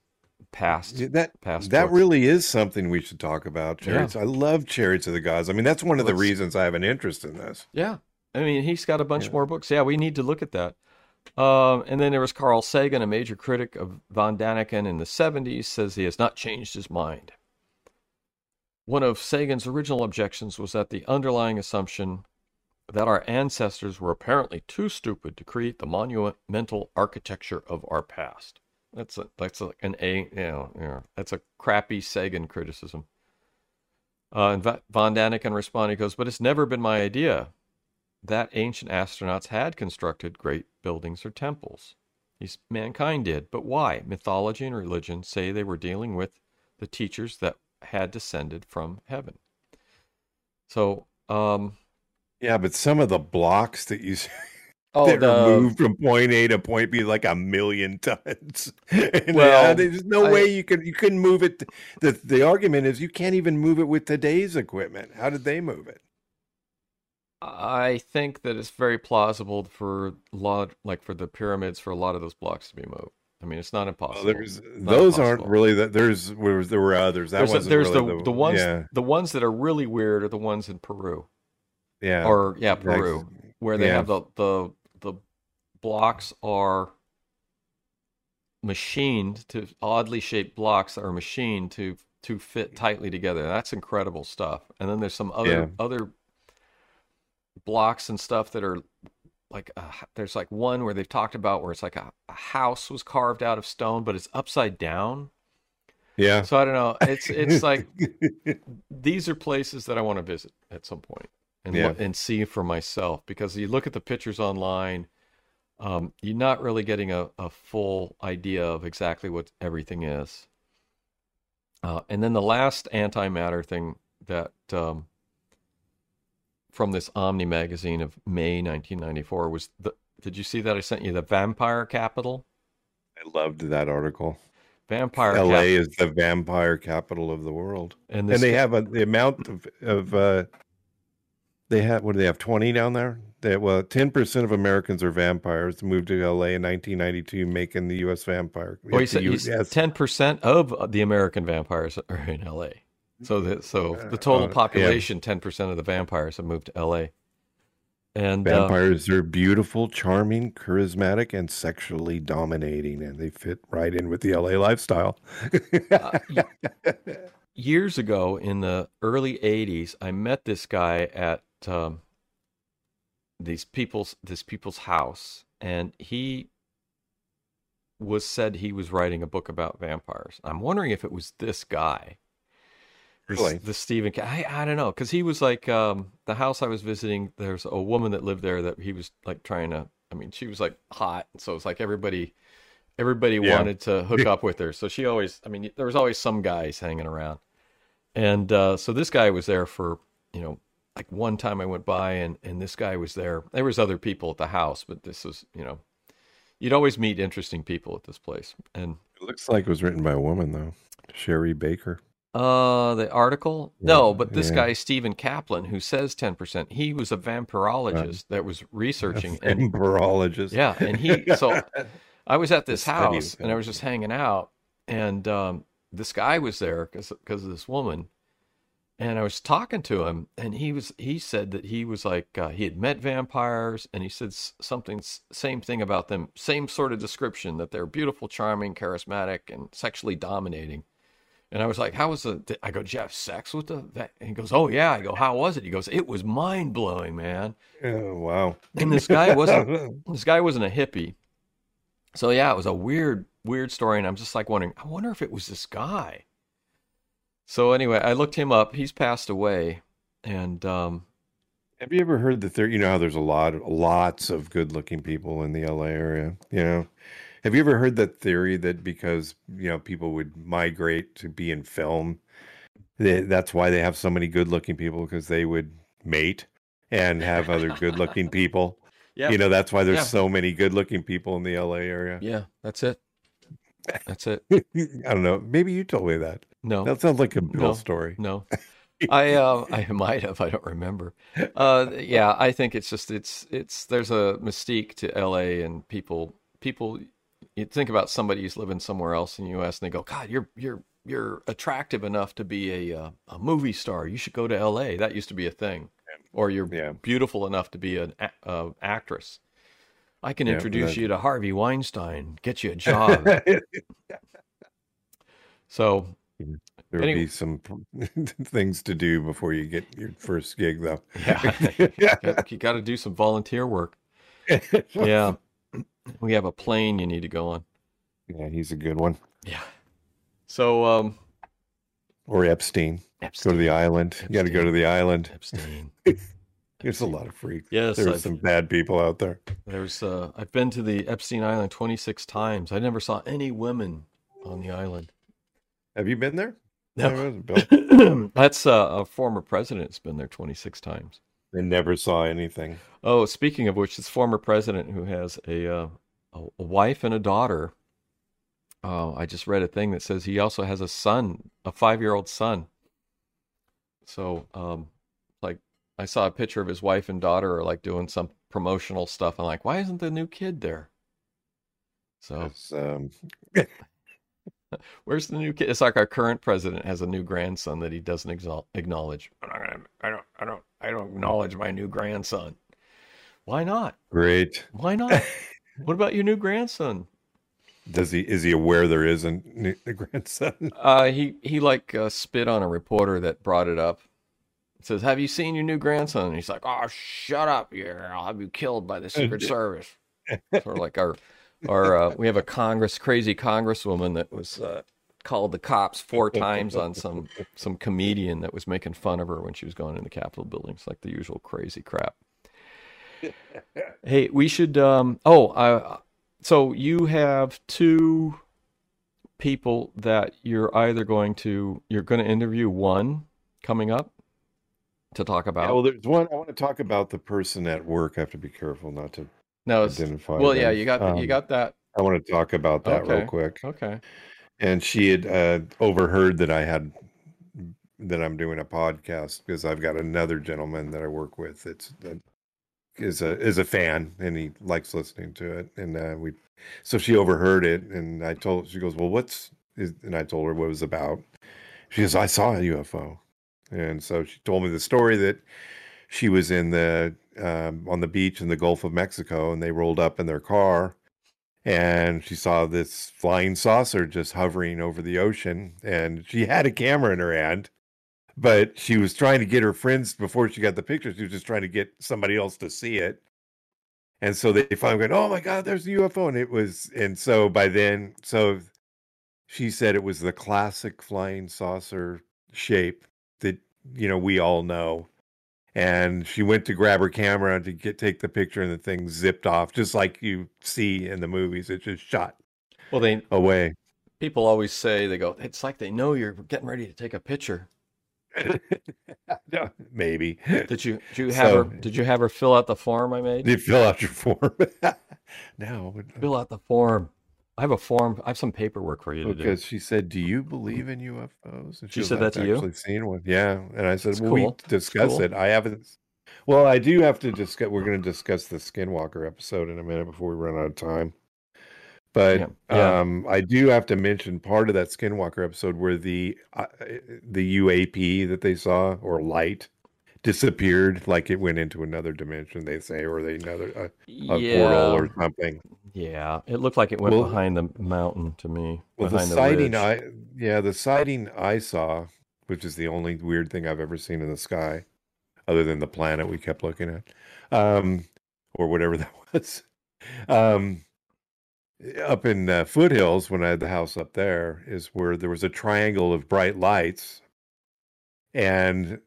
past yeah, that past that books. really is something we should talk about. Chariots. Yeah. I love Chariots of the Gods. I mean, that's one of the reasons I have an interest in this. Yeah, I mean, he's got a bunch yeah. more books. Yeah, we need to look at that. Um, and then there was Carl Sagan, a major critic of von Daniken in the 70s, says he has not changed his mind. One of Sagan's original objections was that the underlying assumption that our ancestors were apparently too stupid to create the monumental architecture of our past. That's a, that's like an a you know that's a crappy Sagan criticism. Uh, and von Daniken responded, goes, but it's never been my idea that ancient astronauts had constructed great buildings or temples. He's, mankind did, but why? Mythology and religion say they were dealing with the teachers that had descended from heaven. So, um, yeah, but some of the blocks that you oh, that the, are moved from point A to point B like a million tons. well, yeah, there's no I, way you could you couldn't move it. The the argument is you can't even move it with today's equipment. How did they move it? I think that it's very plausible for a lot, like for the pyramids, for a lot of those blocks to be moved. I mean, it's not impossible. Well, there's not those impossible. aren't really that. There's there, there were others. That there's, a, there's really the, the, the ones yeah. the ones that are really weird are the ones in Peru. Yeah. Or yeah, Peru, where they yeah. have the the the blocks are machined to oddly shaped blocks that are machined to to fit tightly together. That's incredible stuff. And then there's some other yeah. other blocks and stuff that are like uh, there's like one where they've talked about where it's like a, a, house was carved out of stone, but it's upside down. Yeah. So I don't know. It's it's like these are places that I want to visit at some point and yeah. and see for myself because you look at the pictures online um, you're not really getting a, a full idea of exactly what everything is. Uh, and then the last antimatter thing that um, from this omni magazine of may 1994 was the did you see that i sent you the vampire capital? I loved that article. Vampire la is the vampire capital of the world. And, and they have a, the amount of, of uh, They have what do they have? Twenty down there. They, well, ten percent of Americans are vampires. Moved to L.A. in 1992, making the U.S. vampire. Well, he the said U- he's yes. ten percent of the American vampires are in L.A. So the so the total Uh, yeah. population, ten percent of the vampires have moved to L.A. And uh, Vampires are beautiful, charming, charismatic, and sexually dominating, and they fit right in with the LA lifestyle. Uh, years ago in the early 80s i met this guy at um, these people's this people's house and he was said he was writing a book about vampires i'm wondering if it was this guy this, Really? the Stephen I, I don't know because he was like um, the house I was visiting. There's a woman that lived there that he was like trying to. I mean, she was like hot, so it's like everybody, everybody Yeah. wanted to hook up with her. So she always. I mean, there was always some guys hanging around, and uh, so this guy was there for you know like one time I went by and and this guy was there. There was other people at the house, but this was you know, you'd always meet interesting people at this place. And It looks like it was written by a woman, though. Sherry Baker. uh, the article, Yeah, no, but this yeah. guy Stephen Kaplan, who says ten percent, he was a vampirologist that was researching and Vampirologist. yeah, and he so I was at this The house and I was just hanging out, and um, this guy was there because because of this woman, and I was talking to him, and he was he said that he was like uh, he had met vampires, and he said something same thing about them, same sort of description that they're beautiful, charming, charismatic, and sexually dominating. And I was like, "How was the?" I go, "Did you have sex with the?" That? And he goes, "Oh yeah." I go, "How was it?" He goes, "It was mind blowing, man." Oh, wow. And this guy wasn't this guy wasn't a hippie. So yeah, it was a weird, weird story, and I'm just like wondering, I wonder if it was this guy. So anyway, I looked him up. He's passed away, and um, Have you ever heard the theory? You know how there's a lot, lots of good-looking people in the LA area. You know, have you ever heard that theory that because you know people would migrate to be in film, that that's why they have so many good-looking people because they would mate and have other good-looking people. yeah, You know, that's why there's Yeah. so many good-looking people in the LA area. yeah, that's it. That's it. I don't know. Maybe you told me that. No, That sounds like a Bill No. story. no. I uh, I might have. I don't remember. Uh, yeah, I think it's just it's it's there's a mystique to L.A. and people people. You think about somebody who's living somewhere else in the U.S. and they go, God, you're you're you're attractive enough to be a uh, a movie star. You should go to L.A. That used to be a thing. Or you're Yeah. beautiful enough to be an a- uh, actress. I can Yeah, introduce that- you to Harvey Weinstein, get you a job. There would Anyway. be some things to do before you get your first gig, though. yeah, you got to do some volunteer work. Yeah. We have a plane you need to go on. Yeah, he's a good one. Yeah. So, um, Or Epstein. Epstein. Go to the island. You got to go to the island. Epstein. There's a lot of freaks. Yes, There's some bad people out there. There's, uh, I've been to the Epstein Island 26 times. I never saw any women on the island. Have you been there? No. There was Bill. That's uh, a former president's been there 26 times. They never saw anything. Oh, speaking of which, this former president who has a uh, a, wife and a daughter. Uh, I just read a thing that says he also has a son, a five-year-old son. So, um, like, I saw a picture of his wife and daughter are like doing some promotional stuff. I'm like, why isn't the new kid there? So, um, where's the new kid? It's like our current president has a new grandson that he doesn't exal- acknowledge. I'm not gonna, I don't, I don't, I don't acknowledge my new grandson. Why not? great. Why not? what about your new grandson? Does he is he aware there is a, n- a grandson? Uh, he he like uh, spit on a reporter that brought it up. Says, "Have you seen your new grandson?" And he's like, "Oh, shut up! Yeah, I'll have you killed by the Secret Service." sort of like our our uh, we have a Congress crazy Congresswoman that was uh, called the cops four times on some some comedian that was making fun of her when she was going in the Capitol buildings, like the usual crazy crap. Hey, we should. Um, oh, uh, so you have two people that you're either going to you're going to interview one coming up to talk about. Yeah, well, there's one. I want to talk about the person at work. I have to be careful not to no, it's, identify. well, yeah, you got you Um, got that. I want to talk about that real quick. Okay. And she had uh, overheard that I had that I'm doing a podcast because I've got another gentleman that I work with that's that is a is a fan and he likes listening to it and uh, we so she overheard it and I told she goes well what's is, and I told her what it was about she goes I saw a UFO and so she told me the story that she was in the um, on the beach in the Gulf of Mexico and they rolled up in their car and she saw this flying saucer just hovering over the ocean and she had a camera in her hand but she was trying to get her friends before she got the picture she was just trying to get somebody else to see it. And so they finally went oh my god there's a ufo and it was and so by then so she said it was the classic flying saucer shape that you know we all know and she went to grab her camera to get take the picture and the thing zipped off just like you see in the movies it just shot Well, they away people always say they go. It's like they know you're getting ready to take a picture. maybe Did you did you have So- her did you have her fill out the form I made? did you fill out your form no Fill out the form. I have a form. I have some paperwork for you to do. because she said, "Do you believe in UFOs?" And She goes, said that "I've to you? Actually, seen one. Yeah, and I said, That's "Well, we cool. discuss cool. it. I haven't." Well, I do have to discuss. We're going to discuss the Skinwalker episode in a minute before we run out of time. But Yeah, yeah. um, I do have to mention part of that Skinwalker episode where the uh, the UAP that they saw or light disappeared, like it went into another dimension. They say, or they another a, a yeah, portal or something. Yeah. It looked like it went Well- behind the mountain to me. Well, the sighting. I yeah, the sighting I saw, which is the only weird thing I've ever seen in the sky, other than the planet we kept looking at, um, or whatever that was. Um, up in uh, foothills, when I had the house up there, is where there was a triangle of bright lights, and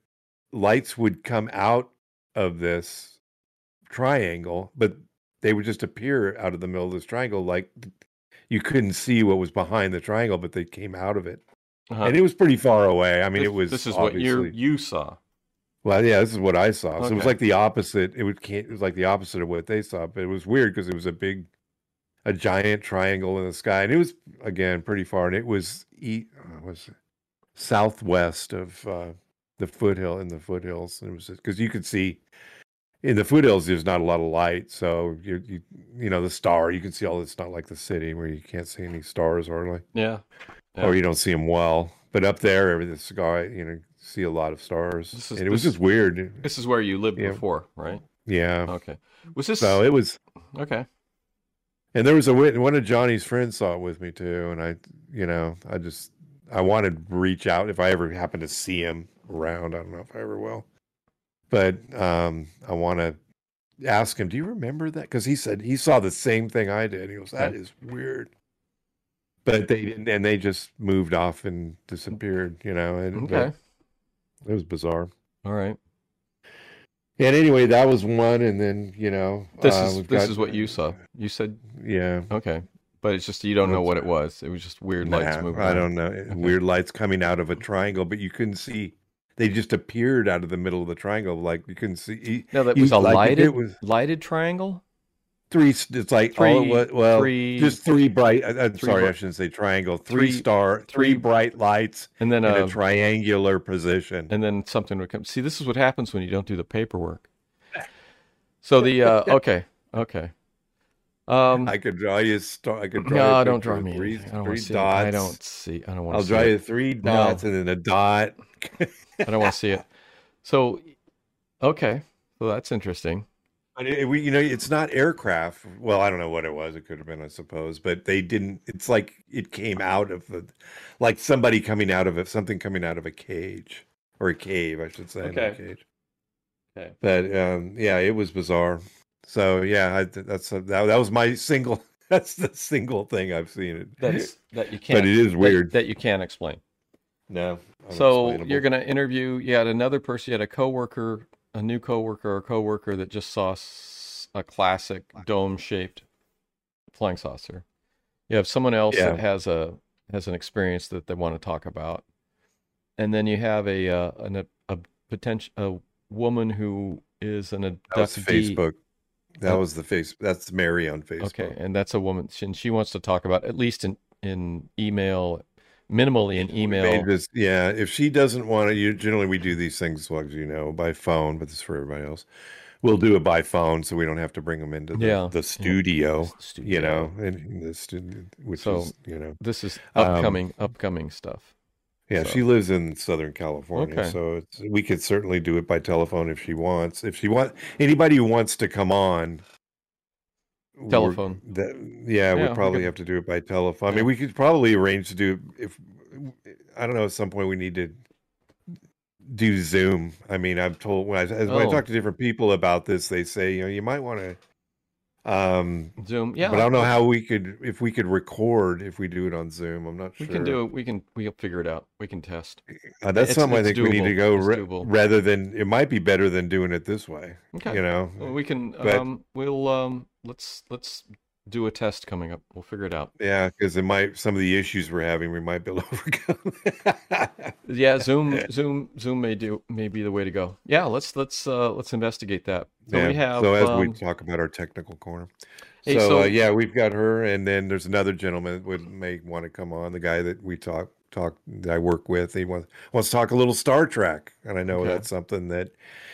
lights would come out of this triangle, but they would just appear out of the middle of this triangle like you couldn't see what was behind the triangle, but they came out of it, Uh-huh. and it was pretty far away. I mean, this, it was This is what you you saw. well, yeah, this is what I saw. So it was like the opposite. It would it was like the opposite of what they saw, but it was weird because it was a big, a giant triangle in the sky, and it was again pretty far, and it was e uh, was southwest of uh, the foothill in the foothills. and It was because you could see in the foothills. There's not a lot of light, so you you you know the star. You can see all. It's not like the city where you can't see any stars hardly Yeah. Yeah. or you don't see them well. But up there, the sky, you know, see a lot of stars, This is- and it was this- just weird. This is where you lived Yeah. before, right? Yeah. Okay. Was this So it was, okay? and there was a one of Johnny's friends saw it with me too, and I, you know, I just I wanted to reach out if I ever happen to see him around. I don't know if I ever will, but um, I want to ask him. Do you remember that? Because he said he saw the same thing I did. He goes, that is weird." But they didn't, and they just moved off and disappeared. You know, and Okay. it was bizarre. All right. And anyway, that was one, and then you know, This uh, is this got- is what you saw. You said Yeah, okay, but it's just you don't know what it was. It was just weird lights moving. I don't know. Weird lights coming out of a triangle, but you couldn't see. They just appeared out of the middle of the triangle, like you couldn't see. e- No, that was a like, lighted It was lighted triangle. three. It's like Three- all it was, well, three- just three bright. I, I'm three sorry, bri- I shouldn't say triangle. three- Three star, three- three bright lights And then in uh, a triangular position. and then something would come. See, this is what happens when you don't do the paperwork. So the uh, okay, okay. Um, I could draw you. a Star, I could draw. no, don't draw me. Three. I don't three see. dots. I don't see. I don't want to. I'll to draw you three dots and then a dot. I don't want to see it. So, okay, well that's interesting. I mean, we, you know, it's not aircraft. Well, I don't know what it was. It could have been, I suppose, but they didn't. It's like it came out of the, like somebody coming out of it, something coming out of a cage or a cave, I should say, a Okay. cage. Okay. But um, yeah, it was bizarre. So yeah, I, that's that. That was my single. That's the single thing I've seen it. That's that you can't. but it is that- weird. that, you can't explain. no. So you're going to interview. You had another person. You had a coworker, a new coworker, or coworker that just saw a classic dome-shaped flying saucer. You have someone else Yeah. that has a has an experience that they want to talk about, and then you have a uh, an, a, a potential a woman who is an abductee. Facebook. That was the face. That's Mary on Facebook. Okay, and that's a woman, and she wants to talk about at least in in email, minimally an email. Yeah, if she doesn't want to, you generally we do these things, well, as you know, by phone, but this is for everybody else. We'll do it by phone, so we don't have to bring them into the, Yeah. the studio, The studio. you know, and the studio, which So, is, you know, This is Um, upcoming, upcoming stuff. yeah, so- she lives in Southern California, Okay. so it's, we could certainly do it by telephone if she wants. If she want anybody who wants to come on, Telephone. That, yeah, Yeah, we probably could- have to do it by telephone. I mean, we could probably arrange to do if I don't know. At some point, we need to do Zoom. I mean, I've told when I as when I Oh. talk to different people about this, they say you know you might want to. Um, Zoom. Yeah. but I don't know how we could if we could record if we do it on Zoom. I'm not sure we can do it. We can. We'll figure it out. We can test. Uh, that's It's- something I it's think we need to go ra- rather than it might be better than doing it this way. Okay. You know, Well, we can. But- um. We'll. Um. Let's. Let's do a test coming up. We'll figure it out. yeah, because it might some of the issues we're having we might be able to overcome. Yeah. Zoom. Zoom. Zoom may do. May be the way to go. Yeah. Let's. Let's. Uh. Let's investigate that. So yeah. we have. so as we um, talk about our technical corner. Hey, so, so- uh, yeah, we've got her, and then there's another gentleman that would may want to come on. The guy that we talk talk that I work with, he wants wants to talk a little Star Trek, and I know Okay. that's something that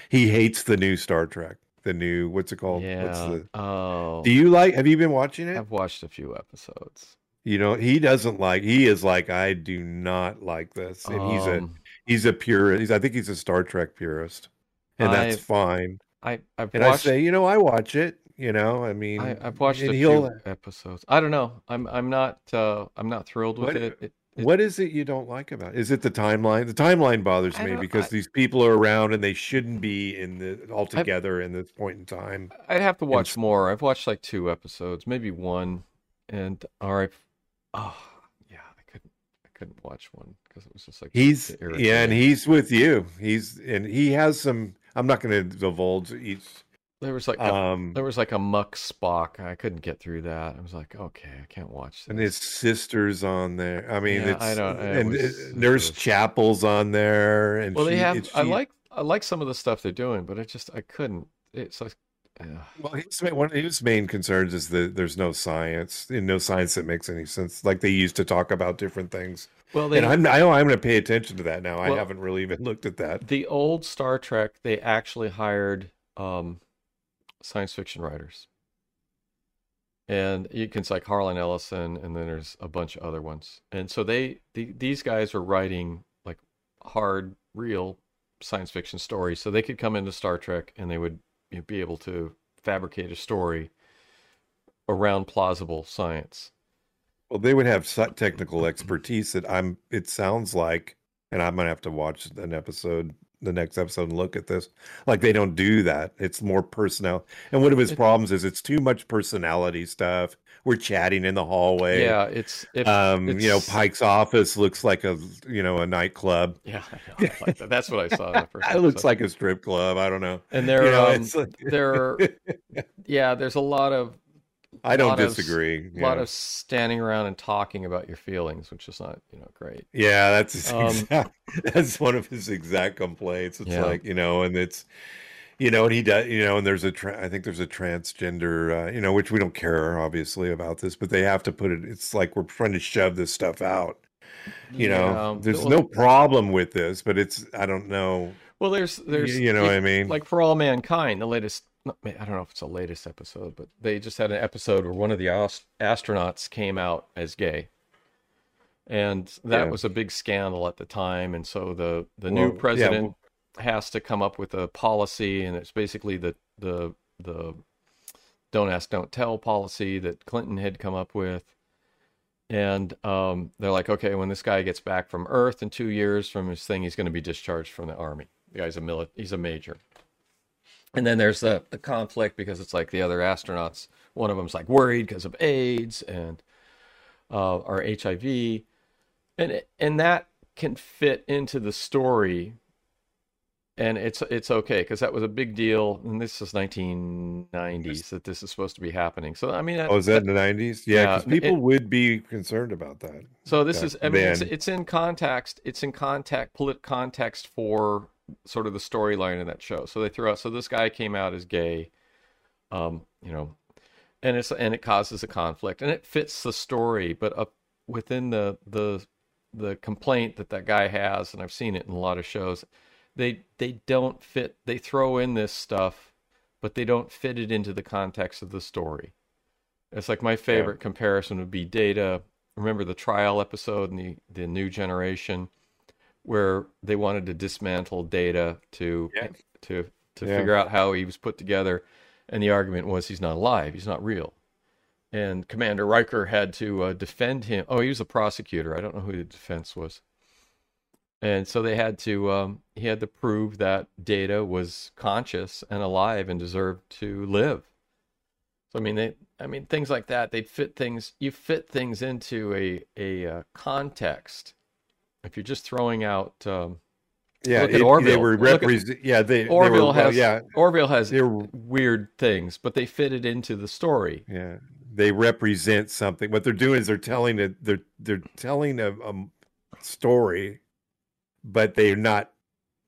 he hates the new Star Trek, the new what's it called? What's yeah. the? Oh. Do you like? Have you been watching it? I've watched a few episodes. You know, he doesn't like. He is like, I do not like this, and he's a Um, he's a purist. He's, I think he's a Star Trek purist, and that's I've- fine. I. I've And I say, you know, I watch it. You know, I mean, I, I've watched a few episodes. I don't know. I'm. I'm not. Uh. I'm not thrilled with What- it. it, What is it you don't like about it? Is it the timeline? The timeline bothers me because I- these people are around and they shouldn't be in the all together in this point in time. I'd have to watch s- more. I've watched like two episodes, maybe one, and all right. Oh, yeah, I couldn't. I couldn't watch one because it was just like He's yeah, and he's with you. He's and he has some. I'm not going to divulge each. There was like a, Um, there was like a muck Spock. I couldn't get through that. I was like, okay, I can't watch and this. his sister's on there. I mean, Yeah, it's I don't- and uh, it Nurse Chapel's on there, and well, they have. and I like. I like some of the stuff they're doing, but I just I couldn't. It's like. Well, his ma- one of his main concerns is that there's no science, and no science that makes any sense. Like they used to talk about different things. Well, they and I'm I know I'm going to pay attention to that now. I haven't really even looked at that. the old Star Trek, they actually hired um, science fiction writers, and you can like Harlan Ellison, and then there's a bunch of other ones. And so they the, these guys are writing like hard, real science fiction stories, so they could come into Star Trek and they would be able to fabricate a story around plausible science. Well, they would have technical expertise that I'm. It sounds like, and I'm going to have to watch an episode, the next episode, and look at this. Like they don't do that. It's more personnel. And one of his problems is it's too much personality stuff. We're chatting in the hallway. Yeah, it's if Um, you know, Pike's office looks like a you know a nightclub. Yeah, I know, like that. that's what I saw in the first. It looks like a strip club. I don't know. and there, you know, um, like- there, yeah, there's a lot of I don't lot of s- disagree. a lot yeah. of standing around and talking about your feelings, which is not, you know, great. Yeah, that's his Um, exact, that's one of his exact complaints. It's Yeah. like you know, and it's you know, and he does you know, and there's a tra- I think there's a transgender uh, you know, which we don't care obviously about this, but they have to put it. It's like we're trying to shove this stuff out. You know, there's well- no problem with this, but it's I don't know. Well, there's, there's, you know what I mean? Like for all mankind, the latest. Not- I don't know if it's the latest episode, but they just had an episode where one of the ast- astronauts came out as gay, and that Yeah. was a big scandal at the time. And so the the Well, new yeah, president well- has to come up with a policy, and it's basically the the the don't ask, don't tell policy that Clinton had come up with. And um, they're like, okay, when this guy gets back from Earth in two years from his thing, he's going to be discharged from the army. The guy's a mili- he's a major. And then there's the, the conflict because it's like the other astronauts. One of them's like worried because of AIDS and uh, or HIV, and and that can fit into the story. And it's it's okay because that was a big deal, and this is 1990s that this is supposed to be happening. So I mean, that, Oh, is that in the nineties? Yeah, Yeah, because people it- would be concerned about that. So this is, I mean, it's, it's in context. It's in contact, polit context for sort of the storyline of that show. So they threw out. So this guy came out as gay, um, you know, and it's and it causes a conflict, and it fits the story, but up within the the the complaint that that guy has, and I've seen it in a lot of shows. They they don't fit. They throw in this stuff, but they don't fit it into the context of the story. It's like my favorite yeah. comparison would be Data. Remember the trial episode in the the New Generation, where they wanted to dismantle Data to yeah. to to yeah. figure out how he was put together, and the argument was he's not alive, he's not real and Commander Riker had to uh, defend him. Oh, he was a prosecutor. I don't know who the defense was. And so they had to, um, he had to prove that Data was conscious and alive and deserved to live. So I mean, they, I mean, things like that. They fit things. You fit things into a a uh, context. If you're just throwing out, um, yeah, look at it, Orville. They were represent. Yeah, they Orville they were, has yeah Orville has weird things, but they fit it into the story. Yeah, they represent something. What they're doing is they're telling a they're they're telling a, a story, but they're not.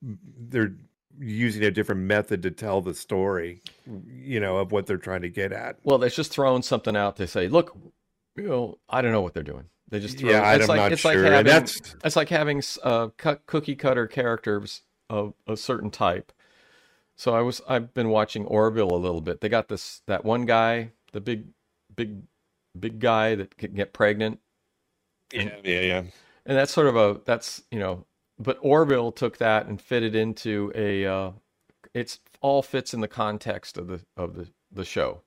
They're using a different method to tell the story, you know, of what they're trying to get at. Well, they're just throwing something out. They say, "Look, you know, I don't know what they're doing." They just throw. Yeah, it's I'm like, not it's sure. Like having, It's like having uh, cookie cutter characters of a certain type. So I was I've been watching Orville a little bit. They got this that one guy, the big big big guy that can get pregnant. Yeah, yeah, yeah. And that's sort of a that's you know, but Orville took that and fitted into a. Uh, it's all fits in the context of the of the the show.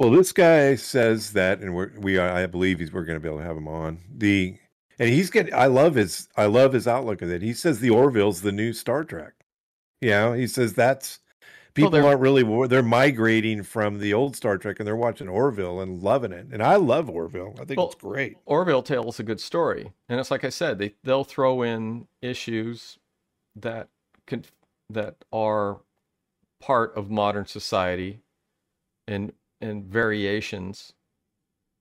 Well, this guy says that, and we're, we I believe he's we're going to be able to have him on the, and he's getting. I love his I love his outlook of it. He says the Orville's the new Star Trek. You know, he says that's people well, aren't really they're migrating from the old Star Trek and they're watching Orville and loving it. And I love Orville. I think well, it's great. Orville tells a good story, and it's like I said, they they'll throw in issues that can that are part of modern society and and variations.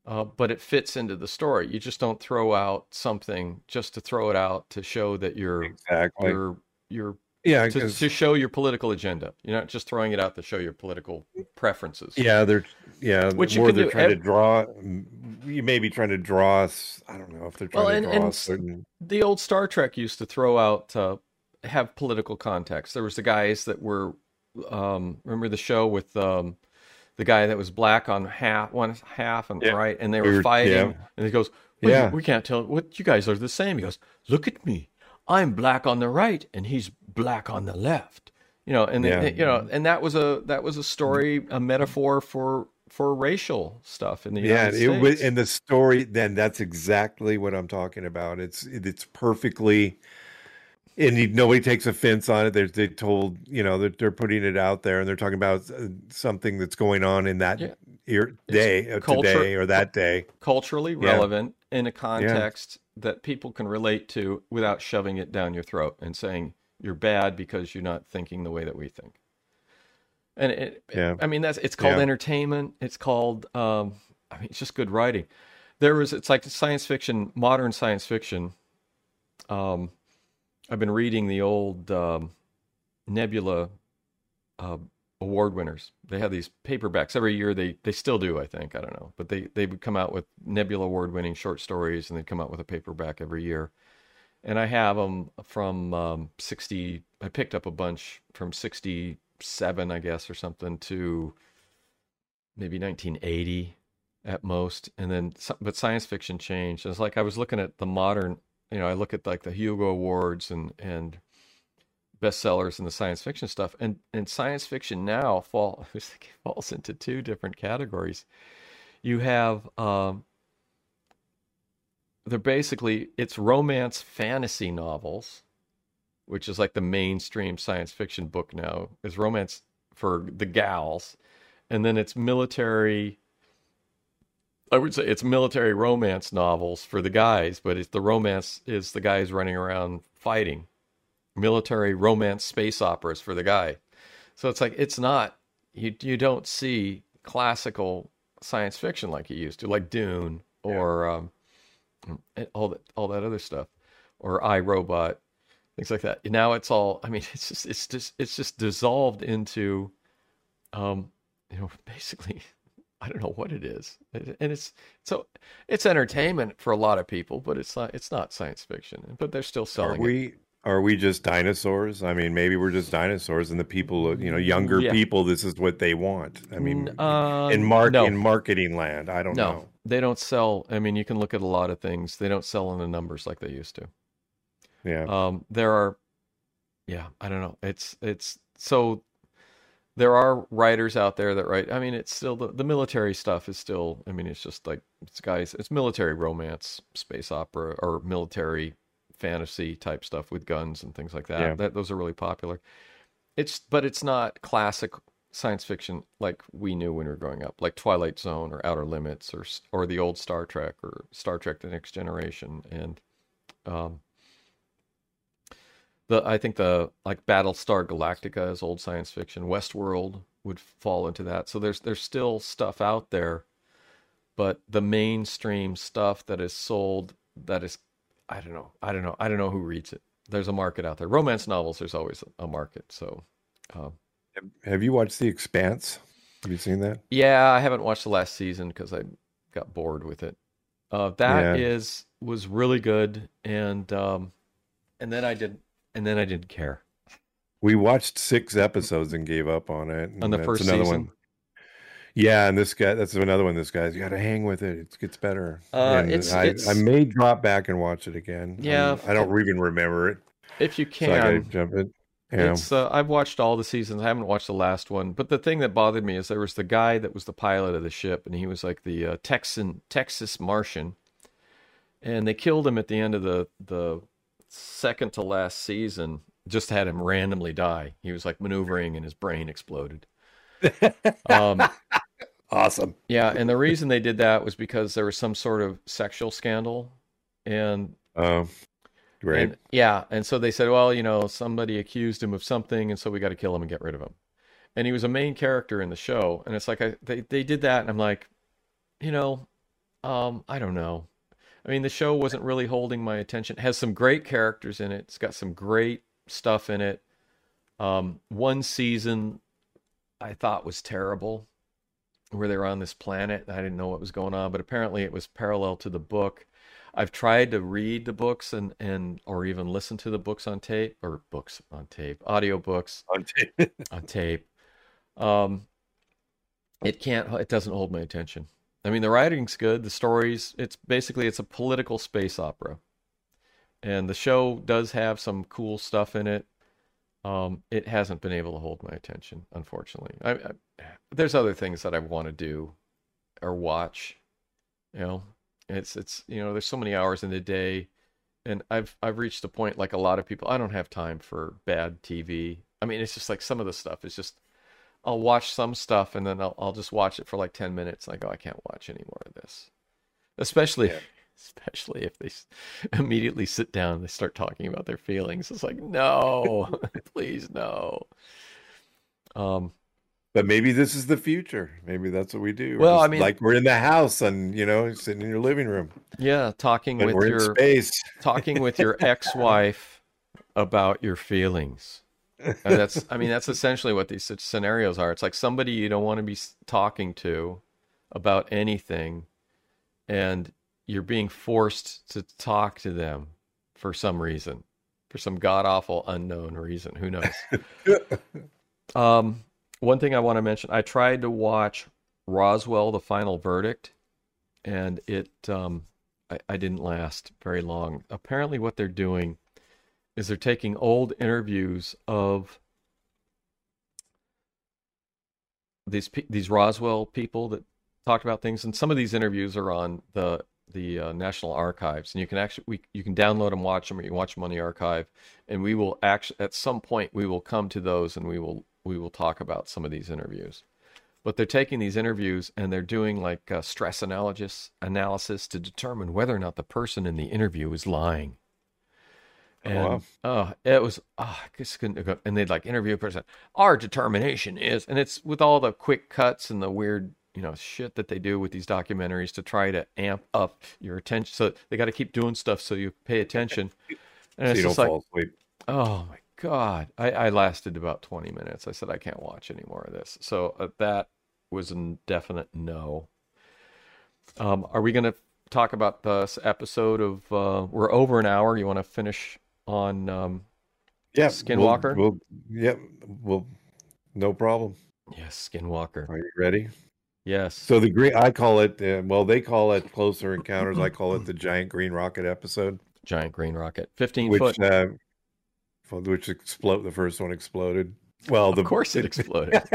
Uh, but it fits into the story. You just don't throw out something just to throw it out to show that you're exactly you're you're yeah, to, to, show your political agenda. You're not just throwing it out to show your political preferences. Yeah, they're yeah, which more they're do. trying to draw. You may be trying to draw. I don't know if they're trying well, and, to draw certain. The old Star Trek used to throw out uh, have political context. There was the guys that were um, remember the show with um, the guy that was black on half one half and yeah. right, and they were fighting, yeah. and he goes, "Yeah, we can't tell what you guys are the same." He goes, "Look at me." I'm black on the right and he's black on the left. You know, and yeah. you know, and that was a that was a story, a metaphor for for racial stuff in the yeah, United States. in the story, then that's exactly what I'm talking about. It's it's perfectly, and nobody takes offense on it. They're they told you know they're, they're putting it out there, and they're talking about uh, something that's going on in that yeah. day, uh, culture, today, or that day, culturally relevant in a context that people can relate to without shoving it down your throat and saying you're bad because you're not thinking the way that we think. And it, yeah. I mean, that's it's called yeah. entertainment. It's called, um, I mean, it's just good writing. There was, it's like science fiction, modern science fiction. Um, I've been reading the old um, Nebula uh, award winners. They have these paperbacks every year. They they still do, I think. I don't know, but they they would come out with Nebula award winning short stories, and they'd come out with a paperback every year. And I have them from um, sixty. I picked up a bunch from sixty seven, I guess, or something, to maybe nineteen eighty at most. And then, but science fiction changed. It's like I was looking at the modern. You know, I look at like the Hugo Awards and and bestsellers and the science fiction stuff. And and science fiction now fall falls into two different categories. You have um, they're basically it's romance fantasy novels, which is like the mainstream science fiction book now is romance for the gals, and then it's military. I would say it's military romance novels for the guys, but it's the romance is the guys running around fighting military romance space operas for the guy. So it's like it's not you you don't see classical science fiction like you used to, like Dune or yeah. um, all that all that other stuff, or I Robot, things like that. Now it's all. I mean, it's just it's just it's just dissolved into, um, you know, basically I don't know what it is, and it's so it's entertainment for a lot of people, but it's not it's not science fiction. But they're still Are selling it. we are we just dinosaurs? I mean, maybe we're just dinosaurs, and the people, you know, younger Yeah. people, this is what they want. I mean, uh, in mark no. in marketing land, I don't No, know. they don't sell. I mean, you can look at a lot of things. They don't sell in the numbers like they used to. Yeah, Um, there are, yeah, I don't know. It's it's so there are writers out there that write. I mean, it's still the, the military stuff is still. I mean, it's just like it's guys. It's military romance, space opera, or military fantasy type stuff with guns and things like that. Yeah. That those are really popular. It's but it's not classic science fiction like we knew when we were growing up, like Twilight Zone or Outer Limits or or the old Star Trek or Star Trek: The Next Generation and um, the I think the like Battlestar Galactica is old science fiction. Westworld would fall into that. So there's there's still stuff out there, but the mainstream stuff that is sold that is I don't know I don't know I don't know who reads it. There's a market out there. Romance novels, there's always a market. So um, have you watched The Expanse? Have you seen that? yeah, I haven't watched the last season because I got bored with it. Uh, that is Yeah. was really good, and um, and then I did, and then I didn't care. We watched six episodes and gave up on it. On the first another season? one. Yeah, and this guy, that's another one. This guy's got to hang with it. It gets better. Uh, it's- I, it's- I may drop back and watch it again. Yeah, I don't even remember it. If you can, so I gotta can, jump in. Yeah. It's uh, I've watched all the seasons. I haven't watched the last one, but the thing that bothered me is there was the guy that was the pilot of the ship, and he was like the uh, Texan Texas Martian, and they killed him at the end of the the second to last season. Just had him randomly die. He was like maneuvering, and his brain exploded. Um, awesome. yeah, and the reason they did that was because there was some sort of sexual scandal, and great. and yeah, and so they said, well, you know, somebody accused him of something, and so we got to kill him and get rid of him. And he was a main character in the show, and it's like I, they they did that, and I'm like, you know, um, I don't know. I mean, the show wasn't really holding my attention. It has some great characters in it. It's got some great stuff in it. Um, one season I thought was terrible, where they were on this planet. I didn't know what was going on, but apparently it was parallel to the book. I've tried to read the books and, and or even listen to the books on tape or books on tape, audio books On tape. on tape. Um, it can't. It doesn't hold my attention. I mean, the writing's good. The stories. It's basically it's a political space opera, and the show does have some cool stuff in it. Um, it hasn't been able to hold my attention, unfortunately. I, I, there's other things that I want to do or watch. You know, it's it's you know, there's so many hours in the day, and I've I've reached a point like a lot of people. I don't have time for bad TV. I mean, it's just like some of the stuff is just. I'll watch some stuff and then I'll I'll just watch it for like ten minutes. And I go, I can't watch any more of this, especially Yeah. especially if they immediately sit down and they start talking about their feelings. It's like, no, please no. Um, But maybe this is the future. Maybe that's what we do. Well, I mean- like we're in the house and you know sitting in your living room, yeah, talking with your space. talking with your ex-wife about your feelings. And that's I mean that's essentially what these scenarios are. It's like somebody you don't want to be talking to about anything and you're being forced to talk to them for some reason. For some god awful unknown reason. Who knows? Um, one thing I want to mention, I tried to watch Roswell: The Final Verdict, and it um, I, I didn't last very long. Apparently, what they're doing is they're taking old interviews of these these Roswell people that talked about things, and some of these interviews are on the the uh, National Archives, and you can actually we you can download them, watch them, or you can watch them on the archive, and we will actually at some point we will come to those, and we will we will talk about some of these interviews. But they're taking these interviews and they're doing like uh, stress analysis analysis to determine whether or not the person in the interview is lying. Oh, And wow. oh, it was oh, I just couldn't go. And they'd like interview a person. Our determination is, and it's with all the quick cuts and the weird, you know, shit that they do with these documentaries to try to amp up your attention. So they got to keep doing stuff so you pay attention. And so it's you don't like, fall asleep. oh my god, I, I lasted about twenty minutes. I said I can't watch any more of this. So uh, that was a definite no. Um, are we going to talk about this episode of? Uh, we're over an hour. You want to finish on? Um, Yeah, Skinwalker? We'll, we'll, yep, well, no problem. yes, Skinwalker. Are you ready? Yes. So the green, I call it. Uh, well, they call it Closer Encounters. I call it the Giant Green Rocket episode, giant green rocket, fifteen which foot. uh, which explode. The first one exploded. Well, the of course, it exploded.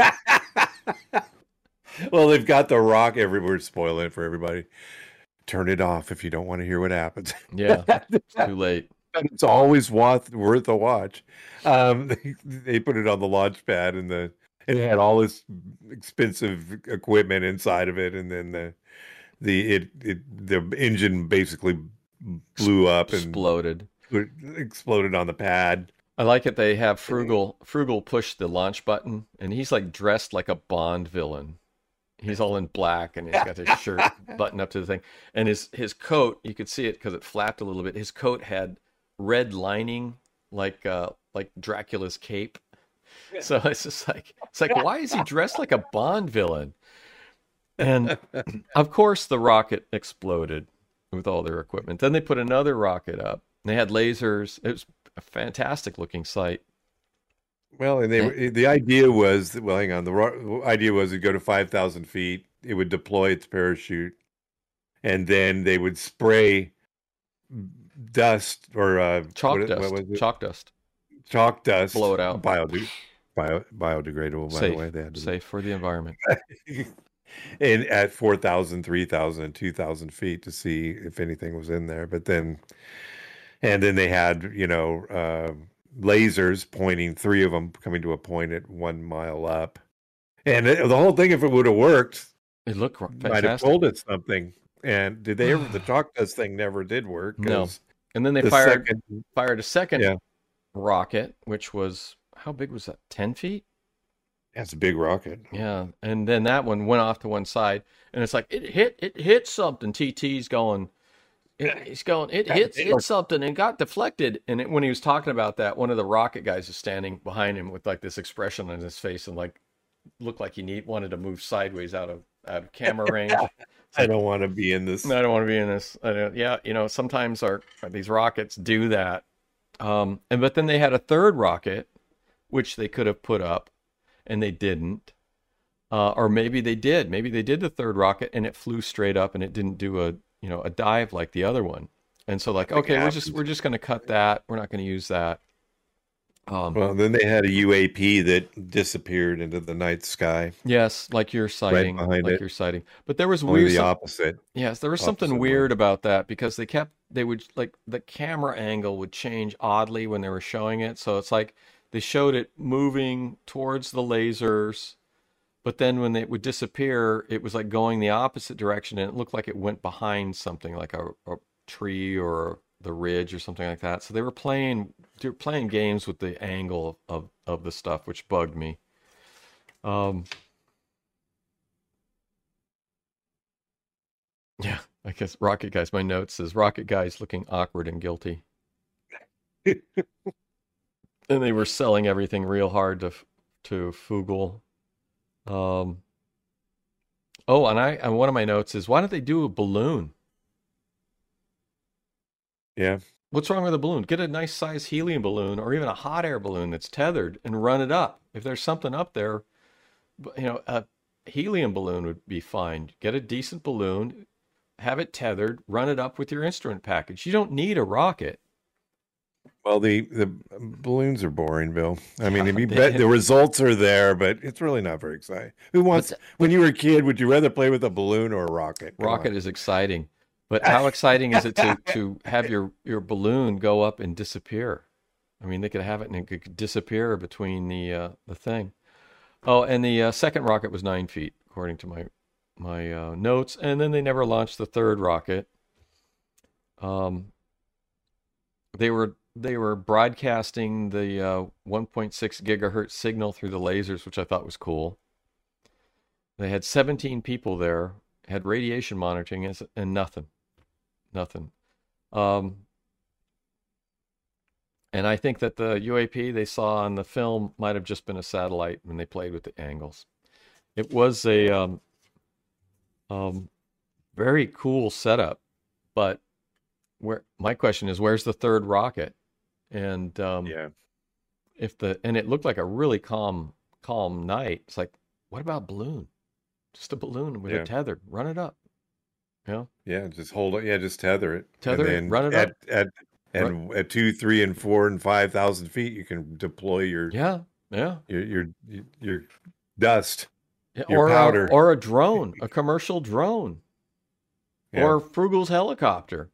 well, they've got the rock everywhere, spoiling it for everybody. Turn it off if you don't want to hear what happens. yeah, it's too late. It's always worth worth a watch. Um, they, they put it on the launch pad, and the it had all this expensive equipment inside of it, and then the the it, it the engine basically blew up and Exploded. exploded on the pad. I like it. They have Fugal. Fugal push the launch button, and he's like dressed like a Bond villain. He's all in black, and he's got his shirt buttoned up to the thing, and his his coat. You could see it because it flapped a little bit. His coat had red lining, like uh like Dracula's cape. So it's just like it's like why is he dressed like a Bond villain? And of course, the rocket exploded with all their equipment. Then they put another rocket up. They had lasers. It was a fantastic looking sight. Well, and they the idea was well, hang on. The ro- idea was to go to five thousand feet. It would deploy its parachute, and then they would spray dust or uh, Chalk what- dust. What? Chalk dust. Chalk dust. Blow it out. Biode- bio, biodegradable. By Safe. the way, they had to Safe for the environment. and at 4,000, 3,000, 2,000 feet to see if anything was in there. But then, and then they had, you know, uh, lasers pointing, three of them coming to a point at one mile up. And it- the whole thing, if it would have worked, It looked ro- might have fantastic. told it something. And did they ever, the chalk dust thing never did work. No. And then they the fired second, fired a second Yeah. rocket, which was how big was that? Ten feet? that's a big rocket. Yeah. And then that one went off to one side, and it's like it hit it hit something. TT's going. it- He's going. It hits hit something and got deflected. And it, when he was talking about that, one of the rocket guys is standing behind him with like this expression on his face and like looked like he need wanted to move sideways out of out of camera range. I don't want to be in this. I don't want to be in this. I don't, yeah, you know, sometimes our these rockets do that. Um, and but then they had a third rocket, which they could have put up, and they didn't. Uh, or maybe they did. Maybe they did the third rocket and it flew straight up and it didn't do a you know a dive like the other one. And so like, okay, we're just we're just going to cut that. We're not going to use that. Um, Well, then they had a UAP that disappeared into the night sky. yes, like you're citing, behind like it. you're citing. But there was Only weird. the opposite. Yes, there was something weird about that because they kept they would like the camera angle would change oddly when they were showing it. So it's like they showed it moving towards the lasers, but then when it would disappear, it was like going the opposite direction and it looked like it went behind something like a, a tree or the ridge or something like that. So they were playing they were playing games with the angle of, of, the stuff, which bugged me. Um Yeah, I guess Rocket Guys. My note says Rocket Guys looking awkward and guilty. and they were selling everything real hard to to Fugal. Um. Oh, and I and one of my notes is why don't they do a balloon? Yeah. What's wrong with a balloon? Get a nice size helium balloon or even a hot air balloon that's tethered and run it up. If there's something up there, you know, a helium balloon would be fine. Get a decent balloon, have it tethered, run it up with your instrument package. You don't need a rocket. Well, the the balloons are boring, Bill. I mean, if you oh, bet the results are there, but it's really not very exciting. Who wants? When you were a kid, would you rather play with a balloon or a rocket? Come Rocket on. is exciting, but how exciting is it to to have your your balloon go up and disappear? I mean, they could have it and it could disappear between the uh, the thing. Oh, and the uh, second rocket was nine feet, according to my my uh, notes, and then they never launched the third rocket. Um, they were they were broadcasting the uh, 1.6 gigahertz signal through the lasers, which I thought was cool. They had 17 people there, had radiation monitoring, and and nothing, nothing. Um, and I think that the UAP they saw on the film might have just been a satellite when they played with the angles. it was a um, um, very cool setup, but where my question is, where's the third rocket? And um, Yeah. if the and it looked like a really calm calm night. It's like, what about balloon? Just a balloon with Yeah. a tether. Run it up. Know? Yeah, just hold it. Yeah, just tether it. Tether and then run it at, up. At and at two, three, and four, and five thousand feet, you can deploy your Yeah, yeah. your your your dust. Yeah, Your or powder. A, or a drone, a commercial drone, Yeah. or Fugal's helicopter.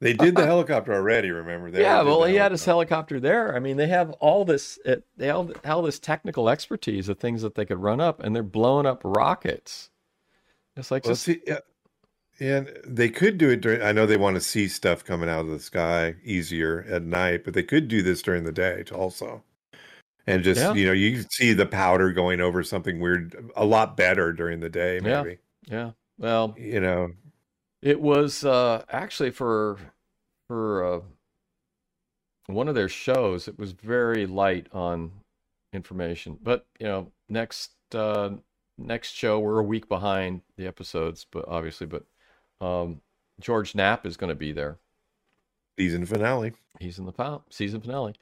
they did the helicopter already. Remember? They yeah, well, the he had his helicopter there. I mean, they have all this, it, they have all this technical expertise of things that they could run up, and they're blowing up rockets. It's like Well, just see, yeah, and they could do it during. I know they want to see stuff coming out of the sky easier at night, but they could do this during the day too also. And just Yeah. you know, you see the powder going over something weird a lot better during the day, Yeah. maybe. yeah. Well, You know, It was uh, actually for for uh, one of their shows. It was very light on information, but you know, next uh, next show we're a week behind the episodes, but obviously, but um, George Knapp is going to be there. season finale. He's in the final, season finale,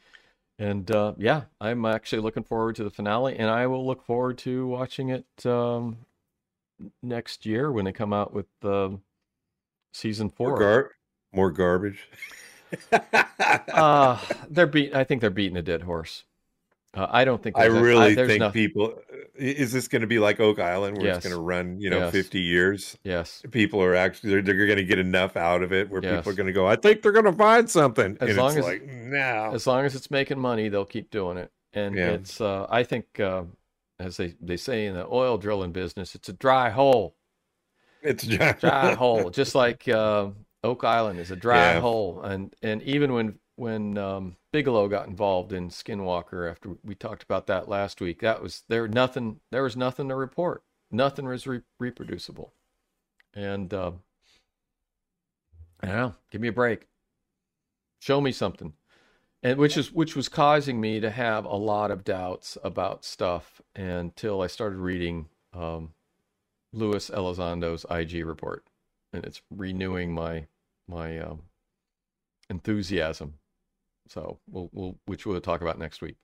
and uh, yeah, I'm actually looking forward to the finale, and I will look forward to watching it um, next year when they come out with um season four. More, gar- more garbage. uh they're beat i think they're beating a dead horse uh, i don't think I really there's think no- people. Is this going to be like Oak Island, where Yes. it's going to run, you know, Yes. fifty years? yes People are actually they're, they're going to get enough out of it where Yes. people are going to go. I think they're going to find something, As and long it's as- like no. as long as it's making money they'll keep doing it and Yeah. it's uh i think uh as they they say in the oil drilling business it's a dry hole It's just dry hole just like uh, oak island is a dry Yeah. hole and and even when when um bigelow got involved in skinwalker after we talked about that last week. That was there nothing there was nothing to report. Nothing was re- reproducible. And uh, i know give me a break. Show me something. And which is which was causing me to have a lot of doubts about stuff until i started reading um, Luis Elizondo's IG report, and it's renewing my my um, enthusiasm. So we'll we'll which we'll talk about next week.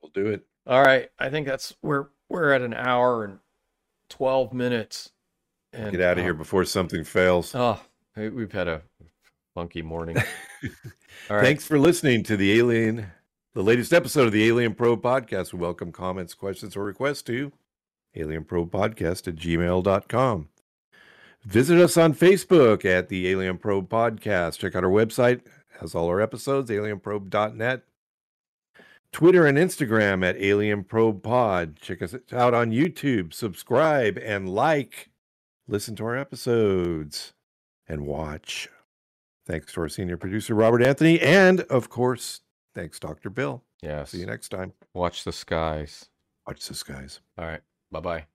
We'll do it. All right, I think that's we're we're at an hour and twelve minutes. And Get out of uh, here before something fails. Oh, hey, we've had a funky morning. All right, Thanks for listening to the Alien, the latest episode of the Alien Probe Podcast. We welcome comments, questions, or requests to alienprobepodcast at gmail.com. Visit us on Facebook at the Alien Probe Podcast. Check out our website, has all our episodes, alienprobe.net. Twitter and Instagram at Alien Probe Pod. Check us out on YouTube. Subscribe and like. Listen to our episodes and watch. Thanks to our senior producer, Robert Anthony. And of course, thanks, Dr. Bill. yes. See you next time. Watch the skies. Watch the skies. All right, bye bye.